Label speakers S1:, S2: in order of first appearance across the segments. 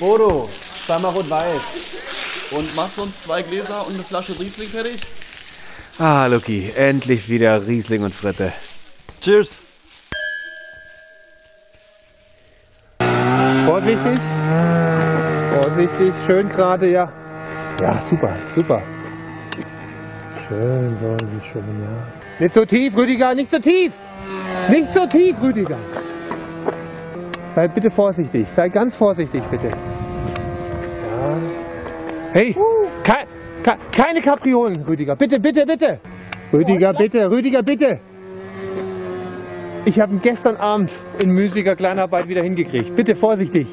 S1: Bodo, zweimal rot-weiß.
S2: Und machst uns zwei Gläser und eine Flasche Riesling fertig?
S1: Ah, Luki, endlich wieder Riesling und Fritte.
S2: Cheers.
S1: Vorsichtig. Vorsichtig, schön gerade, ja. Ja, super, super. Schön, so ist es schön, ja. Nicht so tief, Rüdiger, nicht so tief! Nicht so tief, Rüdiger! Sei bitte vorsichtig, sei ganz vorsichtig, bitte. Ja. Hey, kei- kei- keine Kapriolen, Rüdiger, bitte, bitte, bitte! Rüdiger, bitte, Rüdiger, bitte! Ich habe ihn gestern Abend in müßiger Kleinarbeit wieder hingekriegt. Bitte vorsichtig.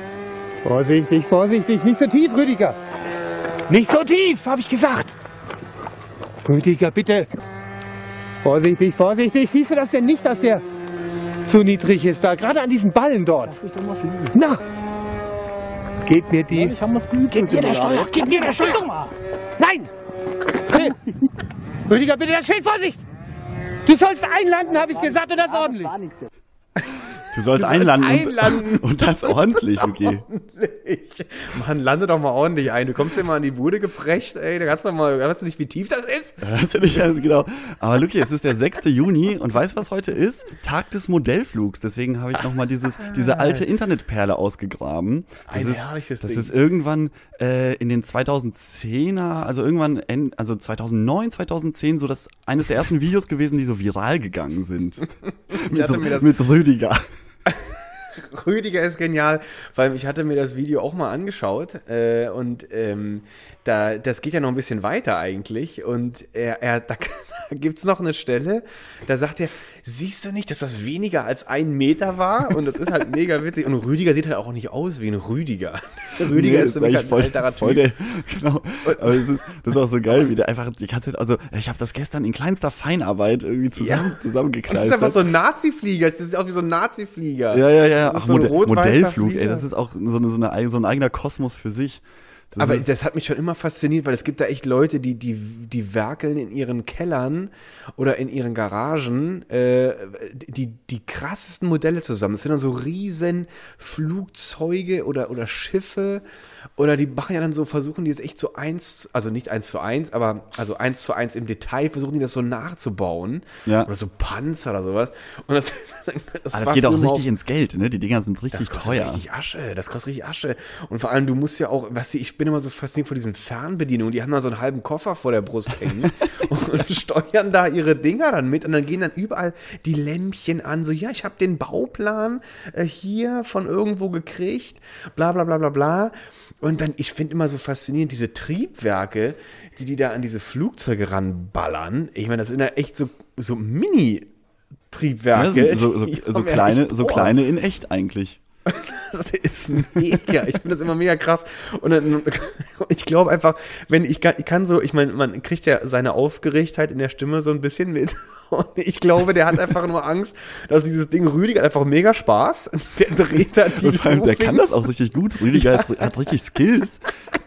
S1: Vorsichtig, vorsichtig. Nicht so tief, Rüdiger. Nicht so tief, habe ich gesagt. Rüdiger, bitte. Vorsichtig, vorsichtig. Siehst du das denn nicht, dass der zu niedrig ist da? Gerade an diesen Ballen dort. Na! Geht mir die...
S3: Ich haben was geübt.
S1: Gib mir der Steuer! Gib mir der Steuer! Nein! Rüdiger, bitte das Schild, Vorsicht! Du sollst einlanden, habe ich gesagt, und das ordentlich.
S4: Du sollst einlanden. Und, und das ordentlich, okay.
S5: Ich, Mann, lande doch mal ordentlich ein. Du kommst hier mal an die Bude geprescht, ey. Da kannst du mal, weißt du nicht, wie tief das ist?
S4: Das ist nicht also genau. Aber Luki, es ist der 6. Juni und weißt du, was heute ist? Tag des Modellflugs. Deswegen habe ich nochmal dieses, diese alte Internetperle ausgegraben. Das
S5: Ein
S4: ist, das
S5: Ding.
S4: ist irgendwann äh, in den 2010er, also irgendwann, en- also 2009, 2010, so das eines der ersten Videos gewesen, die so viral gegangen sind. mit, mit Rüdiger.
S5: Rüdiger ist genial. Allem, ich hatte mir das Video auch mal angeschaut äh, und ähm, da, das geht ja noch ein bisschen weiter eigentlich. Und er, er, da, da gibt es noch eine Stelle, da sagt er, siehst du nicht, dass das weniger als ein Meter war? Und das ist halt mega witzig. Und Rüdiger sieht halt auch nicht aus wie ein Rüdiger. Rüdiger
S4: Nee,
S5: ist mich
S4: eigentlich
S5: halt ein alterer
S4: voll der, genau. Aber es ist, das ist auch so geil, wie der einfach die ganze Zeit, also ich habe das gestern in kleinster Feinarbeit irgendwie zusammen,
S5: Ja. Das
S4: zusammengekleistert.
S5: ist einfach so ein Nazi-Flieger. Das sieht aus wie so ein Nazi-Flieger.
S4: ja, ja, ja.
S5: Das ist
S4: Ach,
S5: so
S4: Modell, Modellflug, ey,
S5: Flieger.
S4: das ist auch so, eine, so, eine, so ein eigener Kosmos für sich. Das
S5: Aber das hat mich schon immer fasziniert, weil es gibt da echt Leute, die, die, die werkeln in ihren Kellern oder in ihren Garagen äh, die, die krassesten Modelle zusammen. Das sind dann so riesen Flugzeuge oder, oder Schiffe oder die machen ja dann so, versuchen die jetzt echt so eins, also nicht eins zu eins, aber also eins zu eins im Detail, versuchen die das so nachzubauen.
S4: Ja.
S5: Oder so Panzer oder sowas. Und das, das,
S4: ah, das geht auch richtig ins Geld, ne? Die Dinger sind richtig
S5: das kostet
S4: teuer.
S5: richtig Asche, das kostet richtig Asche. Und vor allem, du musst ja auch, was ich bin immer so fasziniert von diesen Fernbedienungen, die haben da so einen halben Koffer vor der Brust hängen und steuern da ihre Dinger dann mit und dann gehen dann überall die Lämpchen an, so ja, ich habe den Bauplan äh, hier von irgendwo gekriegt, bla bla bla bla bla. Und dann, ich finde immer so faszinierend, diese Triebwerke, die die da an diese Flugzeuge ranballern. Ich meine, das sind ja echt so, so Mini-Triebwerke.
S4: Ja, so, so, so, so kleine, so kleine in echt eigentlich.
S5: Das ist mega. Ich finde das immer mega krass. Und dann, ich glaube einfach, wenn ich kann, ich kann so, ich meine, man kriegt ja seine Aufgeregtheit in der Stimme so ein bisschen mit. Und ich glaube, der hat einfach nur Angst, dass dieses Ding Rüdiger einfach mega Spaß. Der dreht da die
S4: Und vor allem, der kann das auch richtig gut. Rüdiger ist, hat richtig Skills.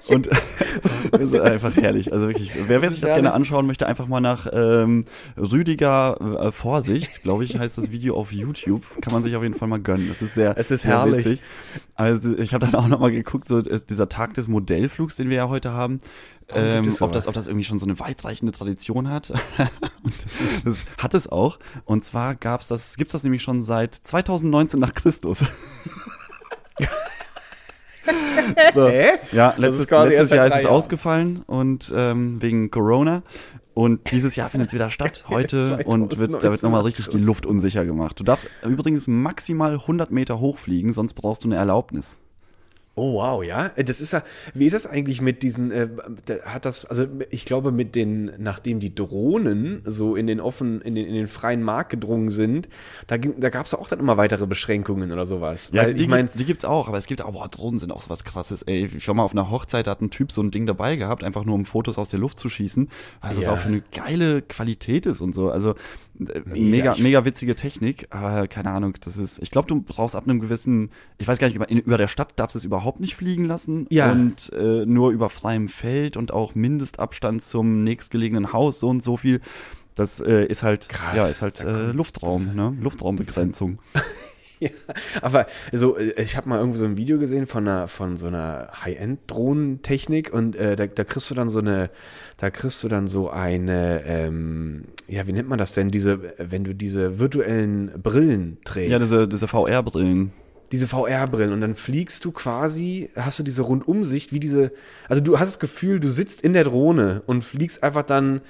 S4: Und ist einfach herrlich. Also wirklich, wer, wer sich das gerne anschauen möchte, einfach mal nach ähm, Rüdiger äh, Vorsicht, glaube ich, heißt das Video auf YouTube. Kann man sich auf jeden Fall mal gönnen. Das ist sehr,
S5: Es ist
S4: sehr
S5: herrlich.
S4: witzig. Also ich habe dann auch noch mal geguckt, so äh, dieser Tag des Modellflugs, den wir ja heute haben. Ähm, ob das, ob das irgendwie schon so eine weitreichende Tradition hat. Das hat es auch. Und zwar gab's das, gibt's das nämlich schon seit 2019 nach Christus. so.
S5: Hä?
S4: Ja, letztes, letztes Jahr ist es ausgefallen und ähm, wegen Corona. Und dieses Jahr findet es wieder statt, heute, und wird, da wird nochmal richtig die Luft unsicher gemacht. Du darfst übrigens maximal 100 Meter hochfliegen, sonst brauchst du eine Erlaubnis.
S5: Oh wow, ja. Äh, Das ist ja, wie ist das eigentlich mit diesen, äh, hat das, also ich glaube mit den, nachdem die Drohnen so in den offen, in den, in den freien Markt gedrungen sind, da, da gab es auch dann immer weitere Beschränkungen oder sowas.
S4: Ja,
S5: Weil
S4: die,
S5: ich meine,
S4: gibt's, die gibt's auch, aber es gibt auch, boah, Drohnen sind auch so was krasses, ey. Ich war mal auf einer Hochzeit, da hat ein Typ so ein Ding dabei gehabt, einfach nur um Fotos aus der Luft zu schießen, das
S5: Ja.
S4: auch für eine geile Qualität ist und so. Also
S5: Mega.
S4: mega, mega witzige Technik, aber keine Ahnung, das ist, ich glaube, du brauchst ab einem gewissen, ich weiß gar nicht, über, in, über der Stadt darfst du es überhaupt nicht fliegen lassen
S5: Ja.
S4: und äh, nur über freiem Feld und auch Mindestabstand zum nächstgelegenen Haus, so und so viel. Das äh, ist halt,
S5: Krass.
S4: ja, ist halt äh, Luftraum, ne? Luftraumbegrenzung.
S5: Aber so, äh, ich habe mal irgendwo so ein Video gesehen von einer, von so einer High-End-Drohnentechnik und äh, da, da kriegst du dann so eine, da kriegst du dann so eine, ähm, ja, wie nennt man das denn, diese, wenn du diese virtuellen Brillen trägst.
S4: Ja, diese, diese VR-Brillen.
S5: Diese VR-Brillen und dann fliegst du quasi, hast du diese Rundumsicht, wie diese, also du hast das Gefühl, du sitzt in der Drohne und fliegst einfach dann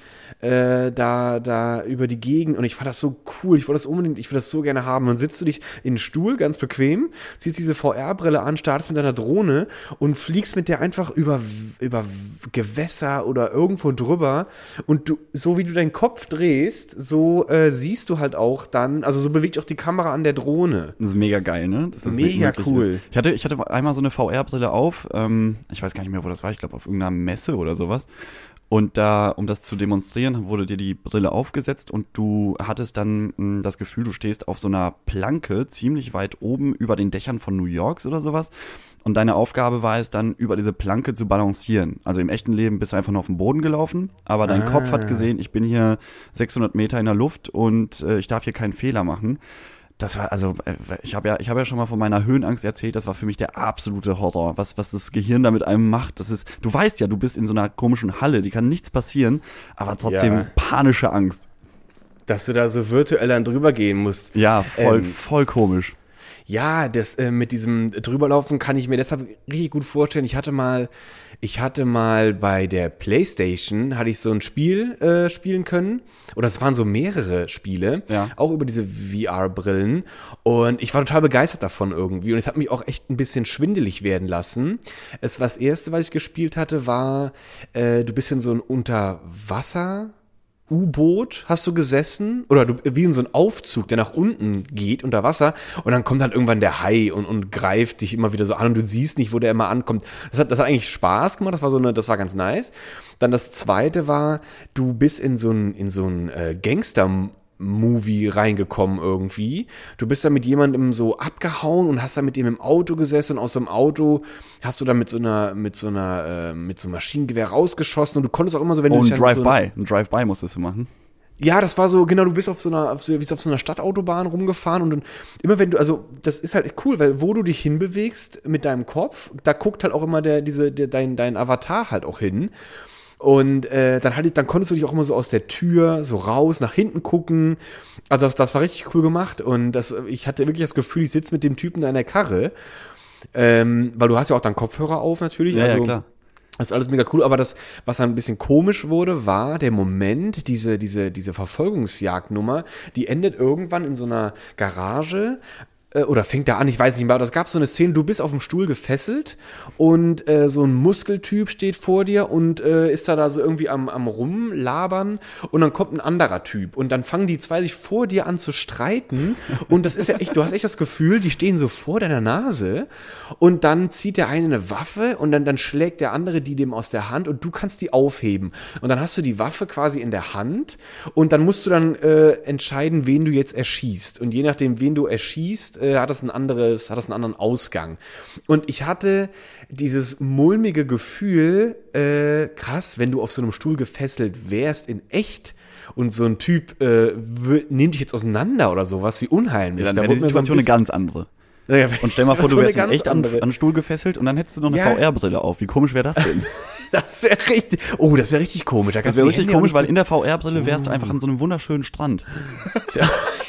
S5: äh, da, da über die Gegend und ich fand das so cool, ich wollte das unbedingt, ich würde das so gerne haben. Und dann sitzt du dich in den Stuhl, ganz bequem, ziehst diese VR-Brille an, startest mit deiner Drohne und fliegst mit der einfach über, über Gewässer oder irgendwo drüber und du, so wie du deinen Kopf drehst, so äh, siehst du halt auch dann, also so bewegt auch die Kamera an der Drohne.
S4: Das ist mega geil, ne? Dass das
S5: Mega cool.
S4: Ist. Ich hatte, ich hatte einmal so eine VR-Brille auf. Ähm, ich weiß gar nicht mehr, wo das war. Ich glaube, auf irgendeiner Messe oder sowas. Und da, um das zu demonstrieren, wurde dir die Brille aufgesetzt und du hattest dann mh, das Gefühl, du stehst auf so einer Planke ziemlich weit oben über den Dächern von New Yorks oder sowas. Und deine Aufgabe war es dann, über diese Planke zu balancieren. Also im echten Leben bist du einfach nur auf dem Boden gelaufen, aber dein
S5: Ah.
S4: Kopf hat gesehen, ich bin hier 600 Meter in der Luft und äh, ich darf hier keinen Fehler machen. Das war also, äh, ich habe ja, ich habe ja schon mal von meiner Höhenangst erzählt. Das war für mich der absolute Horror. Was, was das Gehirn da mit einem macht, das ist, du weißt ja, du bist in so einer komischen Halle, die kann nichts passieren, aber trotzdem
S5: Ja.
S4: panische Angst.
S5: Dass du da so virtuell dann drüber gehen musst.
S4: Ja, voll,
S5: Ähm,
S4: voll komisch.
S5: Ja, das äh, mit diesem drüberlaufen kann ich mir deshalb richtig gut vorstellen. Ich hatte mal, ich hatte mal bei der PlayStation hatte ich so ein Spiel äh, spielen können oder es waren so mehrere Spiele,
S4: Ja.
S5: auch über diese VR-Brillen und ich war total begeistert davon irgendwie und es hat mich auch echt ein bisschen schwindelig werden lassen. Es war das erste, was ich gespielt hatte, war äh, du bist in so ein Unterwasser U-Boot hast du gesessen oder du, wie in so ein Aufzug, der nach unten geht unter Wasser und dann kommt halt irgendwann der Hai und, und greift dich immer wieder so an und du siehst nicht, wo der immer ankommt. Das hat, das hat eigentlich Spaß gemacht, das war so eine, das war ganz nice. Dann das zweite war, du bist in so ein, in so ein äh, Gangster Movie reingekommen irgendwie. Du bist da mit jemandem so abgehauen und hast da mit ihm im Auto gesessen und aus dem Auto hast du da mit so einer, mit so einer, äh, mit so einem Maschinengewehr rausgeschossen und du konntest auch immer so, wenn
S4: Oh,
S5: du
S4: ein
S5: dich dann so
S4: Drive-by. Ein Drive-by musstest du machen.
S5: ja, das war so, genau, du bist auf so einer, auf so, wie auf so einer Stadtautobahn rumgefahren und dann, immer wenn du, also das ist halt cool, weil wo du dich hinbewegst mit deinem Kopf, da guckt halt auch immer der, diese, der, dein, dein Avatar halt auch hin. Und äh, dann, halt, dann konntest du dich auch immer so aus der Tür so raus, nach hinten gucken. Also das, das war richtig cool gemacht. Und das, ich hatte wirklich das Gefühl, ich sitze mit dem Typen da in der Karre. Ähm, weil du hast ja auch dann Kopfhörer auf natürlich.
S4: Ja,
S5: also,
S4: ja, klar.
S5: das ist alles mega cool, aber das, was dann ein bisschen komisch wurde, war der Moment, diese, diese, diese Verfolgungsjagdnummer, die endet irgendwann in so einer Garage oder fängt da an, ich weiß nicht mehr, aber es gab so eine Szene, du bist auf dem Stuhl gefesselt und äh, so ein Muskeltyp steht vor dir und äh, ist da da so irgendwie am, am rumlabern und dann kommt ein anderer Typ und dann fangen die zwei sich vor dir an zu streiten und das ist ja echt, du hast echt das Gefühl, die stehen so vor deiner Nase und dann zieht der eine eine Waffe und dann, dann schlägt der andere die dem aus der Hand und du kannst die aufheben und dann hast du die Waffe quasi in der Hand und dann musst du dann äh, entscheiden, wen du jetzt erschießt und je nachdem, wen du erschießt, äh, hat das ein anderes, hat das einen anderen Ausgang. Und ich hatte dieses mulmige Gefühl, äh, krass, wenn du auf so einem Stuhl gefesselt wärst in echt und so ein Typ äh, nimmt dich jetzt auseinander oder sowas, wie unheimlich.
S4: Ja, dann
S5: Da
S4: wäre die
S5: wurde mir so ein
S4: Situation eine ganz andere.
S5: Naja,
S4: Und stell mal vor, du wärst in echt an, an den Stuhl gefesselt und dann hättest du noch eine
S5: Ja.
S4: VR-Brille auf. Wie komisch wäre das denn?
S5: Das wäre richtig. Oh, das wäre richtig komisch. Da
S4: Das wäre
S5: die
S4: richtig
S5: Hände
S4: komisch, weil in der VR-Brille wärst du einfach an so einem wunderschönen Strand.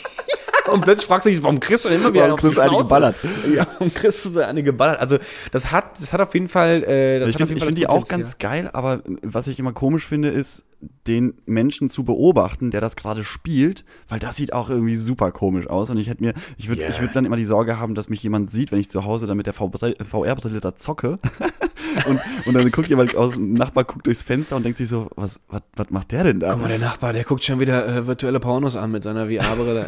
S5: Und plötzlich fragst du dich, warum kriegst du denn immer wieder
S4: Warum du eine geballert?
S5: Ja, warum kriegst du so eine geballert? Also, das hat, das hat auf jeden Fall, äh, das
S4: ich finde
S5: jeden
S4: ich
S5: Fall
S4: find die auch ganz geil, aber was ich immer komisch finde, ist, den Menschen zu beobachten, der das gerade spielt, weil das sieht auch irgendwie super komisch aus. Und ich hätte mir, ich würde
S5: Ja.
S4: ich dann immer die Sorge haben, dass mich jemand sieht, wenn ich zu Hause dann mit der VR-Brille da zocke. und, und dann guckt jemand aus, ein Nachbar guckt durchs Fenster und denkt sich so, was, was, was macht der denn da?
S5: Guck mal, der Nachbar, der guckt schon wieder äh, virtuelle Pornos an mit seiner VR-Brille.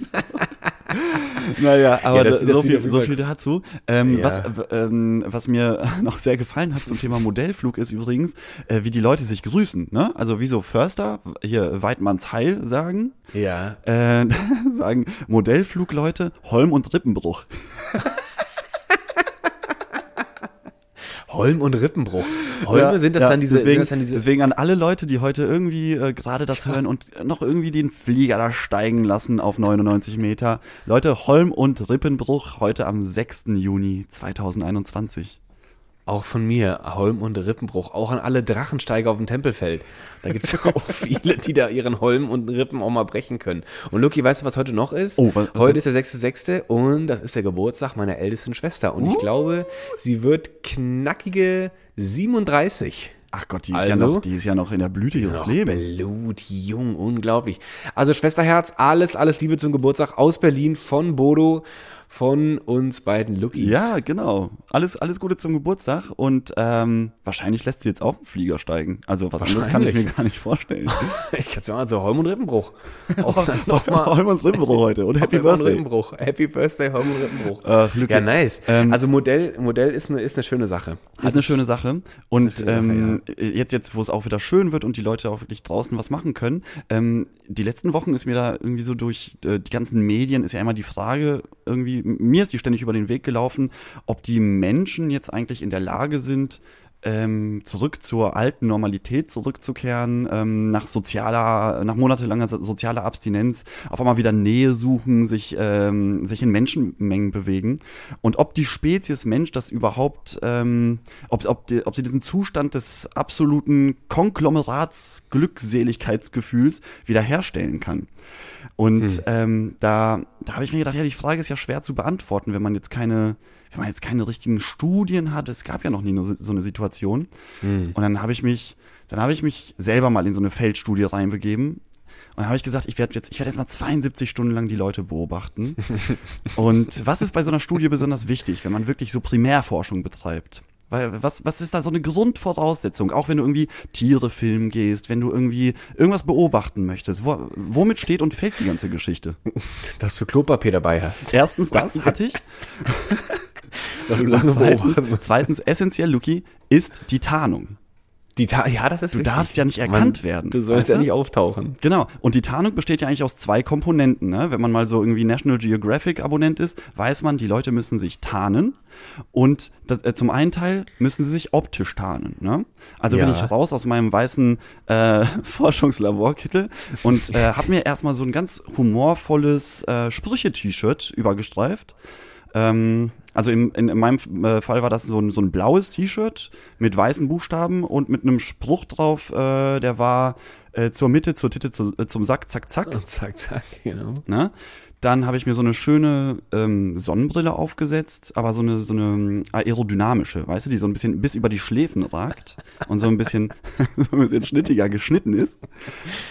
S4: Naja, aber
S5: Ja, das-
S4: da-
S5: das
S4: so, viel, so viel dazu. Ähm,
S5: Ja.
S4: was, ähm, was mir noch sehr gefallen hat zum Thema Modellflug ist übrigens, äh, wie die Leute sich grüßen. Ne? Also wie so Förster, hier Weidmanns Heil sagen,
S5: ja.
S4: äh, sagen Modellflugleute Holm und Rippenbruch.
S5: Holm und Rippenbruch. Holme sind das
S4: Ja,
S5: dann diese,
S4: deswegen,
S5: dann diese
S4: deswegen an alle Leute, die heute irgendwie äh, gerade das hören und noch irgendwie den Flieger da steigen lassen auf 99 Meter. Leute, Holm und Rippenbruch heute am 6. Juni 2021.
S5: Auch von mir, Holm und Rippenbruch. Auch an alle Drachensteiger auf dem Tempelfeld. Da gibt es auch viele, die da ihren Holm und Rippen auch mal brechen können. Und Luki, weißt du, was heute noch ist?
S4: Oh, was- was
S5: heute ist der 6.6. und das ist der Geburtstag meiner ältesten Schwester. Und
S4: Uh.
S5: ich glaube, sie wird knackige 37.
S4: Ach Gott, die ist, ja,
S5: Also?
S4: noch, die ist ja noch in der Blüte ihres
S5: Noch
S4: Lebens.
S5: blutjung, unglaublich. Also Schwesterherz, alles, alles Liebe zum Geburtstag aus Berlin von Bodo, von uns beiden Lukis.
S4: Ja, genau. Alles, alles Gute zum Geburtstag und ähm, wahrscheinlich lässt sie jetzt auch einen Flieger steigen. Also was anderes kann ich mir gar nicht vorstellen.
S5: Ich kann es mir mal so Holm und Rippenbruch. Auch nochmal.
S4: Holm und Rippenbruch heute und Happy
S5: Holm und
S4: Birthday.
S5: Rippenbruch. Happy Birthday, Holm und Rippenbruch.
S4: Ach, Luki.
S5: ja, nice.
S4: Ähm,
S5: also Modell, Modell ist eine, ist eine schöne Sache.
S4: Ist eine schöne Sache. Und
S5: schöne
S4: ähm, jetzt, jetzt, wo es auch wieder schön wird und die Leute auch wirklich draußen was machen können, ähm, die letzten Wochen ist mir da irgendwie so durch äh, die ganzen Medien ist ja immer die Frage, irgendwie, mir ist die ständig über den Weg gelaufen, ob die Menschen jetzt eigentlich in der Lage sind, ähm, zurück zur alten Normalität zurückzukehren, ähm, nach sozialer, nach monatelanger so- sozialer Abstinenz, auf einmal wieder Nähe suchen, sich, ähm, sich in Menschenmengen bewegen und ob die Spezies Mensch das überhaupt, ähm, ob, ob, die, ob sie diesen Zustand des absoluten Konglomerats Glückseligkeitsgefühls wiederherstellen kann. Und ähm, da, da habe ich mir gedacht, ja, die Frage ist ja schwer zu beantworten, wenn man jetzt keine, wenn man jetzt keine richtigen Studien hat. Es gab ja noch nie so so eine Situation. Und dann habe ich mich, dann habe ich mich selber mal in so eine Feldstudie reinbegeben. Und dann habe ich gesagt, ich werde jetzt, ich werde jetzt mal 72 Stunden lang die Leute beobachten. Und was ist bei so einer Studie besonders wichtig, wenn man wirklich so Primärforschung betreibt? Weil was, was ist da so eine Grundvoraussetzung? Auch wenn du irgendwie Tiere filmen gehst, wenn du irgendwie irgendwas beobachten möchtest. Wo, womit steht und fällt die ganze Geschichte?
S5: Dass du Klopapier dabei hast.
S4: Erstens das hatte ich. Und zweitens, zweitens, essentiell, Luki, ist die Tarnung.
S5: Die Ta ja, das ist
S4: Du
S5: wichtig.
S4: darfst ja nicht erkannt werden,
S5: Du sollst
S4: weißt
S5: ja nicht auftauchen.
S4: Genau. Und die Tarnung besteht ja eigentlich aus zwei Komponenten. Ne? Wenn man mal so irgendwie National Geographic Abonnent ist, weiß man, die Leute müssen sich tarnen. Und das, äh, zum einen Teil müssen sie sich optisch tarnen. Ne? Also bin
S5: Ja.
S4: ich raus aus meinem weißen äh, Forschungslaborkittel und äh, habe mir erstmal so ein ganz humorvolles äh, Sprüche-T-Shirt übergestreift. Ähm, also in, in, in meinem äh, Fall war das so ein, so ein blaues T-Shirt mit weißen Buchstaben und mit einem Spruch drauf, äh, der war äh, zur Mitte, zur Titte, zu, äh, zum Sack, zack, zack.
S5: Und zack, zack, genau.
S4: Ne? Dann habe ich mir so eine schöne ähm, Sonnenbrille aufgesetzt, aber so eine so eine ähm, aerodynamische, weißt du, die so ein bisschen bis über die Schläfen ragt und so ein bisschen so ein bisschen schnittiger geschnitten ist.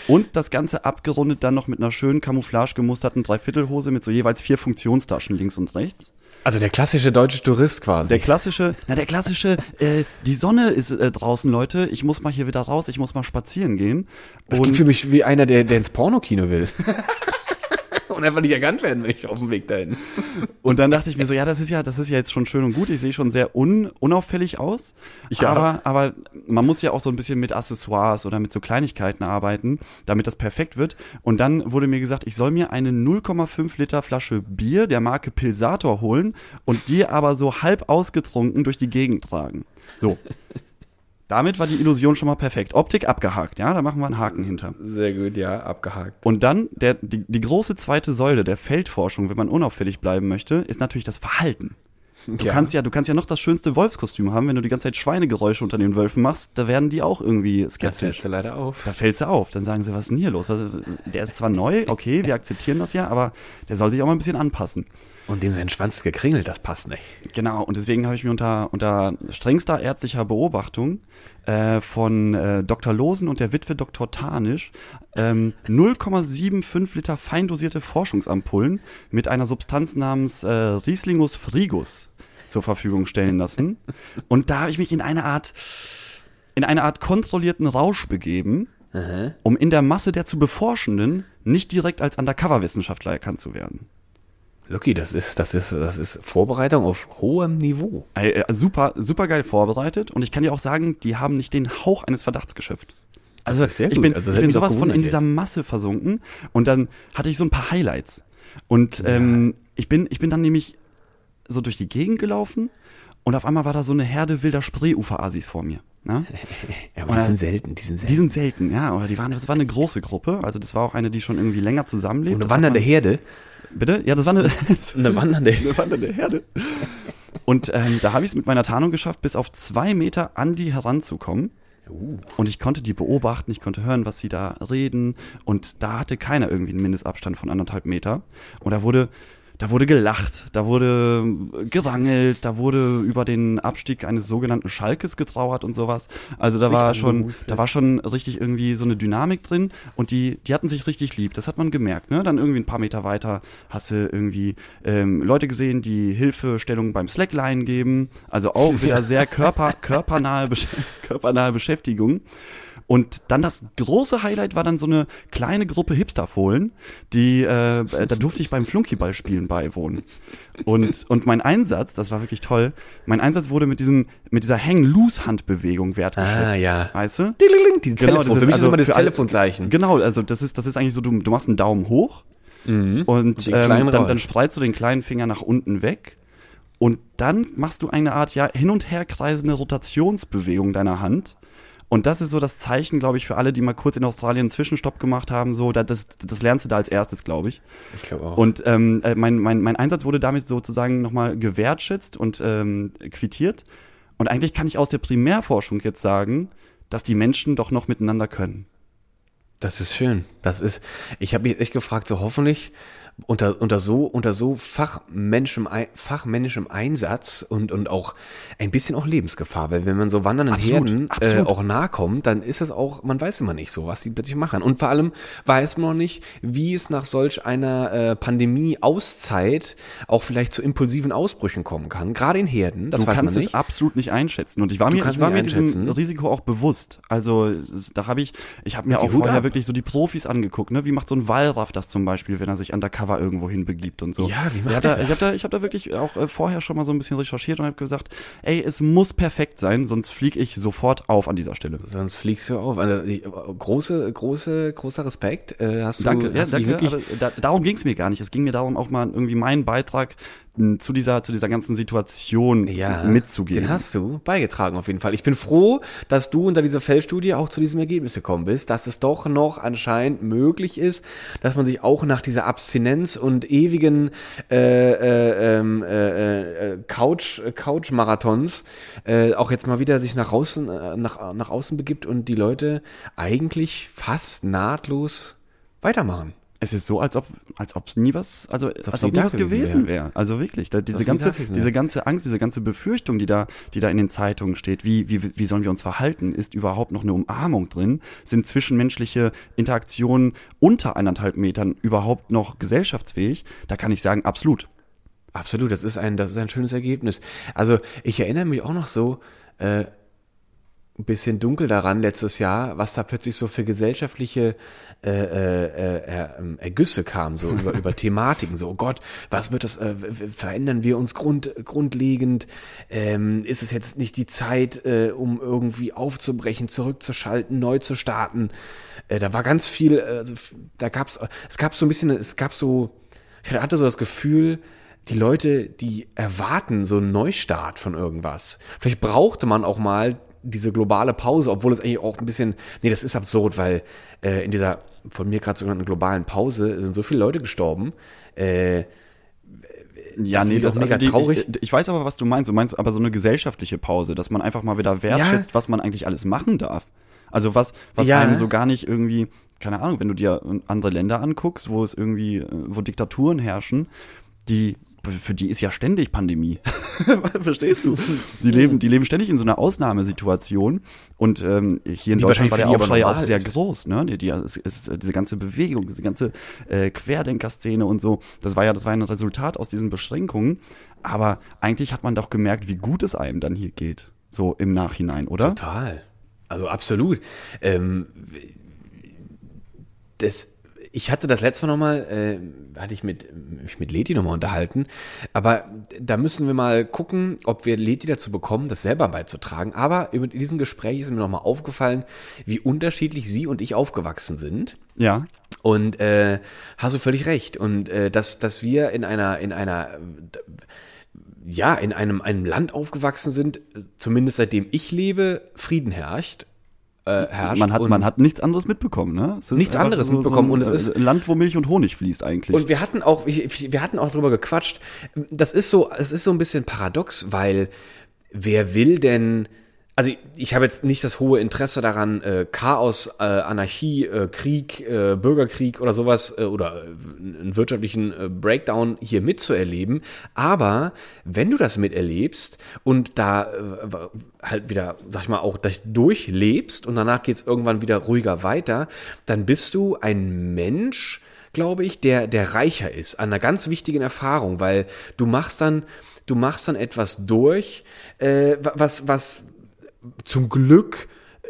S4: Und das Ganze abgerundet dann noch mit einer schönen Camouflage gemusterten Dreiviertelhose mit so jeweils vier Funktionstaschen links und rechts.
S5: Also der klassische deutsche Tourist quasi.
S4: Der klassische, na der klassische, äh, die Sonne ist äh, draußen, Leute. Ich muss mal hier wieder raus. Ich muss mal spazieren gehen.
S5: das klingt für mich wie einer, der, der ins Pornokino will. Und einfach nicht erkannt werden möchte auf dem Weg dahin.
S4: Und dann dachte ich mir so, ja, das ist ja, das ist ja jetzt schon schön und gut. Ich sehe schon sehr un, unauffällig aus.
S5: Ja.
S4: Aber, aber man muss ja auch so ein bisschen mit Accessoires oder mit so Kleinigkeiten arbeiten, damit das perfekt wird. Und dann wurde mir gesagt, ich soll mir eine 0,5 Liter Flasche Bier der Marke Pilsator holen und die aber so halb ausgetrunken durch die Gegend tragen. So. Damit war die Illusion schon mal perfekt. Optik abgehakt, ja, da machen wir einen Haken hinter.
S5: Sehr gut, ja, abgehakt.
S4: Und dann der, die, die große zweite Säule der Feldforschung, wenn man unauffällig bleiben möchte, ist natürlich das Verhalten. Du
S5: Ja.
S4: kannst ja, du kannst ja noch das schönste Wolfskostüm haben, wenn du die ganze Zeit Schweinegeräusche unter den Wölfen machst, da werden die auch irgendwie
S5: Da
S4: skeptisch.
S5: fällst du leider auf.
S4: Da fällst du auf. Dann sagen sie, was ist denn hier los? Der ist zwar neu, okay, wir akzeptieren das ja, aber der soll sich auch mal ein bisschen anpassen.
S5: Und dem sein Schwanz gekringelt, das passt nicht.
S4: Genau, und deswegen habe ich mir unter, unter strengster ärztlicher Beobachtung äh, von äh, Dr. Losen und der Witwe Dr. Tarnisch ähm, 0,75 Liter feindosierte Forschungsampullen mit einer Substanz namens äh, Rieslingus frigus zur Verfügung stellen lassen. Und da habe ich mich in eine Art, in eine Art kontrollierten Rausch begeben, um in der Masse der zu Beforschenden nicht direkt als Undercover-Wissenschaftler erkannt zu werden.
S5: Lucky, das ist, das ist, das ist Vorbereitung auf hohem Niveau.
S4: Ey, äh, super, super geil vorbereitet und ich kann dir auch sagen, die haben nicht den Hauch eines Verdachts geschöpft. Also ich bin,
S5: Also
S4: ich bin sowas von in dieser. Masse versunken und dann hatte ich so ein paar Highlights und ähm, ich bin, ich bin dann nämlich so durch die Gegend gelaufen Und auf einmal war da so eine Herde wilder Spreeufer-Asis vor mir. Ne?
S5: Ja, aber die sind selten, die sind selten.
S4: Die sind selten, ja. Oder die waren, das war eine große Gruppe. Also das war auch eine, die schon irgendwie länger zusammenlebt.
S5: Und eine wandernde Herde.
S4: Bitte? Ja, das war eine,
S5: Eine wandernde
S4: eine wandernde Herde. Und ähm, da habe ich es mit meiner Tarnung geschafft, bis auf zwei Meter an die heranzukommen. Und ich konnte die beobachten, ich konnte hören, was sie da reden. Und da hatte keiner irgendwie einen Mindestabstand von anderthalb Meter. Und da wurde, da wurde gelacht, da wurde gerangelt, da wurde über den Abstieg eines sogenannten Schalkes getrauert und sowas. Also da
S5: Sich
S4: war schon, da war schon richtig irgendwie so eine Dynamik drin und die, die hatten sich richtig lieb. Das hat man gemerkt. Ne? Dann irgendwie ein paar Meter weiter hast du irgendwie ähm, Leute gesehen, die Hilfestellung beim Slackline geben. Also auch wieder sehr körper, körpernahe, körpernahe Beschäftigung. Und dann das große Highlight war dann so eine kleine Gruppe Hipsterfohlen, die, äh, da durfte ich beim Flunkyballspielen beiwohnen. Und, und mein Einsatz, das war wirklich toll, mein Einsatz wurde mit diesem, mit dieser Hang-Loose-Handbewegung wertgeschätzt.
S5: Ah, ja.
S4: Weißt du?
S5: Dieses
S4: Genau,
S5: Telefon.
S4: das ist
S5: Für mich
S4: also
S5: ist immer das Telefonzeichen.
S4: Genau, also das ist, das ist eigentlich so, du, du machst einen Daumen hoch und
S5: den
S4: ähm, dann, dann spreizst du den kleinen Finger nach unten weg und dann machst du eine Art ja hin und her kreisende Rotationsbewegung deiner Hand. Und das ist so das Zeichen, glaube ich, für alle, die mal kurz in Australien einen Zwischenstopp gemacht haben. So, da- das, das lernst du da als erstes, glaube ich.
S5: Ich glaube auch.
S4: Und ähm, äh, mein, mein, mein Einsatz wurde damit sozusagen nochmal gewertschätzt und ähm, quittiert. Und eigentlich kann ich aus der Primärforschung jetzt sagen, dass die Menschen doch noch miteinander können.
S5: Das ist schön. Das ist, ich habe mich echt gefragt, so hoffentlich unter, unter so, unter so fachmännischem, fachmännischem Einsatz und, und auch ein bisschen auch Lebensgefahr, weil wenn man so wandernden
S4: Absolut,
S5: Herden äh,
S4: absolut.
S5: auch nahe kommt, dann ist es auch, man weiß immer nicht so, was die plötzlich machen. Und vor allem weiß man noch nicht, wie es nach solch einer äh, Pandemie-Auszeit auch vielleicht zu impulsiven Ausbrüchen kommen kann. Gerade in Herden, das
S4: du
S5: weiß man
S4: kannst
S5: nicht.
S4: es absolut nicht einschätzen. Und ich war
S5: Du
S4: mir, ich war mir diesem. Risiko auch bewusst. Also da habe ich, ich habe mir
S5: Okay,
S4: auch vorher
S5: ab.
S4: wirklich so die Profis angeguckt. Ne? Wie macht so ein Wallraff das zum Beispiel, wenn er sich undercover irgendwo hinbegibt und so.
S5: Ja, wie macht er
S4: da, ich habe da, ich hab da wirklich auch äh, vorher schon mal so ein bisschen recherchiert und habe gesagt, ey, es muss perfekt sein, sonst fliege ich sofort auf an dieser Stelle.
S5: Sonst fliegst du auf. Also, die- große, große, großer Respekt. Äh, hast du,
S4: Danke, ja,
S5: hast
S4: danke.
S5: wirklich
S4: Aber da, darum ging es mir gar nicht. Es ging mir darum, auch mal irgendwie meinen Beitrag zu dieser, zu dieser ganzen Situation
S5: ja,
S4: mitzugeben.
S5: Den hast du beigetragen auf jeden Fall. Ich bin froh, dass du unter dieser Feldstudie auch zu diesem Ergebnis gekommen bist, dass es doch noch anscheinend möglich ist, dass man sich auch nach dieser Abstinenz und ewigen äh, äh, ähm, äh, äh, Couch, äh, Couch-Marathons äh, auch jetzt mal wieder sich nach außen, äh, nach, nach außen begibt und die Leute eigentlich fast nahtlos weitermachen.
S4: Es ist so, als ob als ob nie was, also als
S5: ob
S4: ob,
S5: sie
S4: nie was
S5: gewesen
S4: wäre. Also wirklich, da, diese ganze diese ganze Angst, diese ganze Befürchtung, die da die da in den Zeitungen steht, wie wie wie sollen wir uns verhalten? Ist überhaupt noch eine Umarmung drin? Sind zwischenmenschliche Interaktionen unter eineinhalb Metern überhaupt noch gesellschaftsfähig? Da kann ich sagen, absolut.
S5: Absolut, das ist ein, das ist ein schönes Ergebnis. Also ich erinnere mich auch noch so äh, ein bisschen dunkel daran letztes Jahr, was da plötzlich so für gesellschaftliche äh, äh, äh, ähm, Ergüsse kam, so über, über Thematiken, so oh Gott, was wird das, äh, verändern wir uns grund, grundlegend? Ähm, ist es jetzt nicht die Zeit, äh, um irgendwie aufzubrechen, zurückzuschalten, neu zu starten? Äh, da war ganz viel, äh, also, da gab's, es gab so ein bisschen, es gab so, ich hatte so das Gefühl, die Leute, die erwarten so einen Neustart von irgendwas. Vielleicht brauchte man auch mal diese globale Pause, obwohl es eigentlich auch ein bisschen, nee, das ist absurd, weil äh, in dieser von mir gerade sogenannten globalen Pause sind so viele Leute gestorben. Äh,
S4: Ja,
S5: Das
S4: nee,
S5: ist
S4: das
S5: auch mega
S4: also die,
S5: traurig.
S4: Ich, ich weiß aber, was du meinst. Du meinst aber so eine gesellschaftliche Pause, dass man einfach mal wieder wertschätzt, was man eigentlich alles machen darf. Also was, was
S5: Ja.
S4: einem so gar nicht irgendwie, keine Ahnung, wenn du dir andere Länder anguckst, wo es irgendwie, äh, wo Diktaturen herrschen, die für die ist ja ständig Pandemie. Verstehst du? Die leben, die leben ständig in so einer Ausnahmesituation. Und ähm, hier in
S5: Die
S4: Deutschland war der Aufschrei auch sehr groß, ne? Die, die, es ist, diese ganze Bewegung, diese ganze äh, Querdenker-Szene und so, das war ja, das war ein Resultat aus diesen Beschränkungen. Aber eigentlich hat man doch gemerkt, wie gut es einem dann hier geht. So im Nachhinein, oder?
S5: Total. Also absolut. Ähm, das, ich hatte das letzte Mal nochmal, äh, hatte ich mit, mich mit Leti nochmal unterhalten, aber da müssen wir mal gucken, ob wir Leti dazu bekommen, das selber beizutragen. Aber in diesem Gespräch ist mir nochmal aufgefallen, wie unterschiedlich sie und ich aufgewachsen sind.
S4: Ja.
S5: Und äh, hast du völlig recht. Und äh, dass, dass wir in einer, in einer, ja, in einem, einem Land aufgewachsen sind, zumindest seitdem ich lebe, Frieden herrscht. Äh, herrscht
S4: Man hat, man hat nichts anderes mitbekommen, ne? Es ist
S5: Nichts anderes mitbekommen
S4: ein,
S5: und es
S4: äh,
S5: ist-
S4: Land, wo Milch und Honig fließt eigentlich.
S5: Und wir hatten auch, wir hatten auch drüber gequatscht. Das ist so, es ist so ein bisschen paradox, weil wer will denn, also ich habe jetzt nicht das hohe Interesse daran, äh, Chaos, äh, Anarchie, äh, Krieg, äh, Bürgerkrieg oder sowas äh, oder äh, einen wirtschaftlichen äh, Breakdown hier mitzuerleben. Aber wenn du das miterlebst und da äh, halt wieder, sag ich mal, auch durchlebst und danach geht's irgendwann wieder ruhiger weiter, dann bist du ein Mensch, glaube ich, der, der reicher ist an einer ganz wichtigen Erfahrung, weil du machst dann, du machst dann etwas durch, äh, wa- was, was zum Glück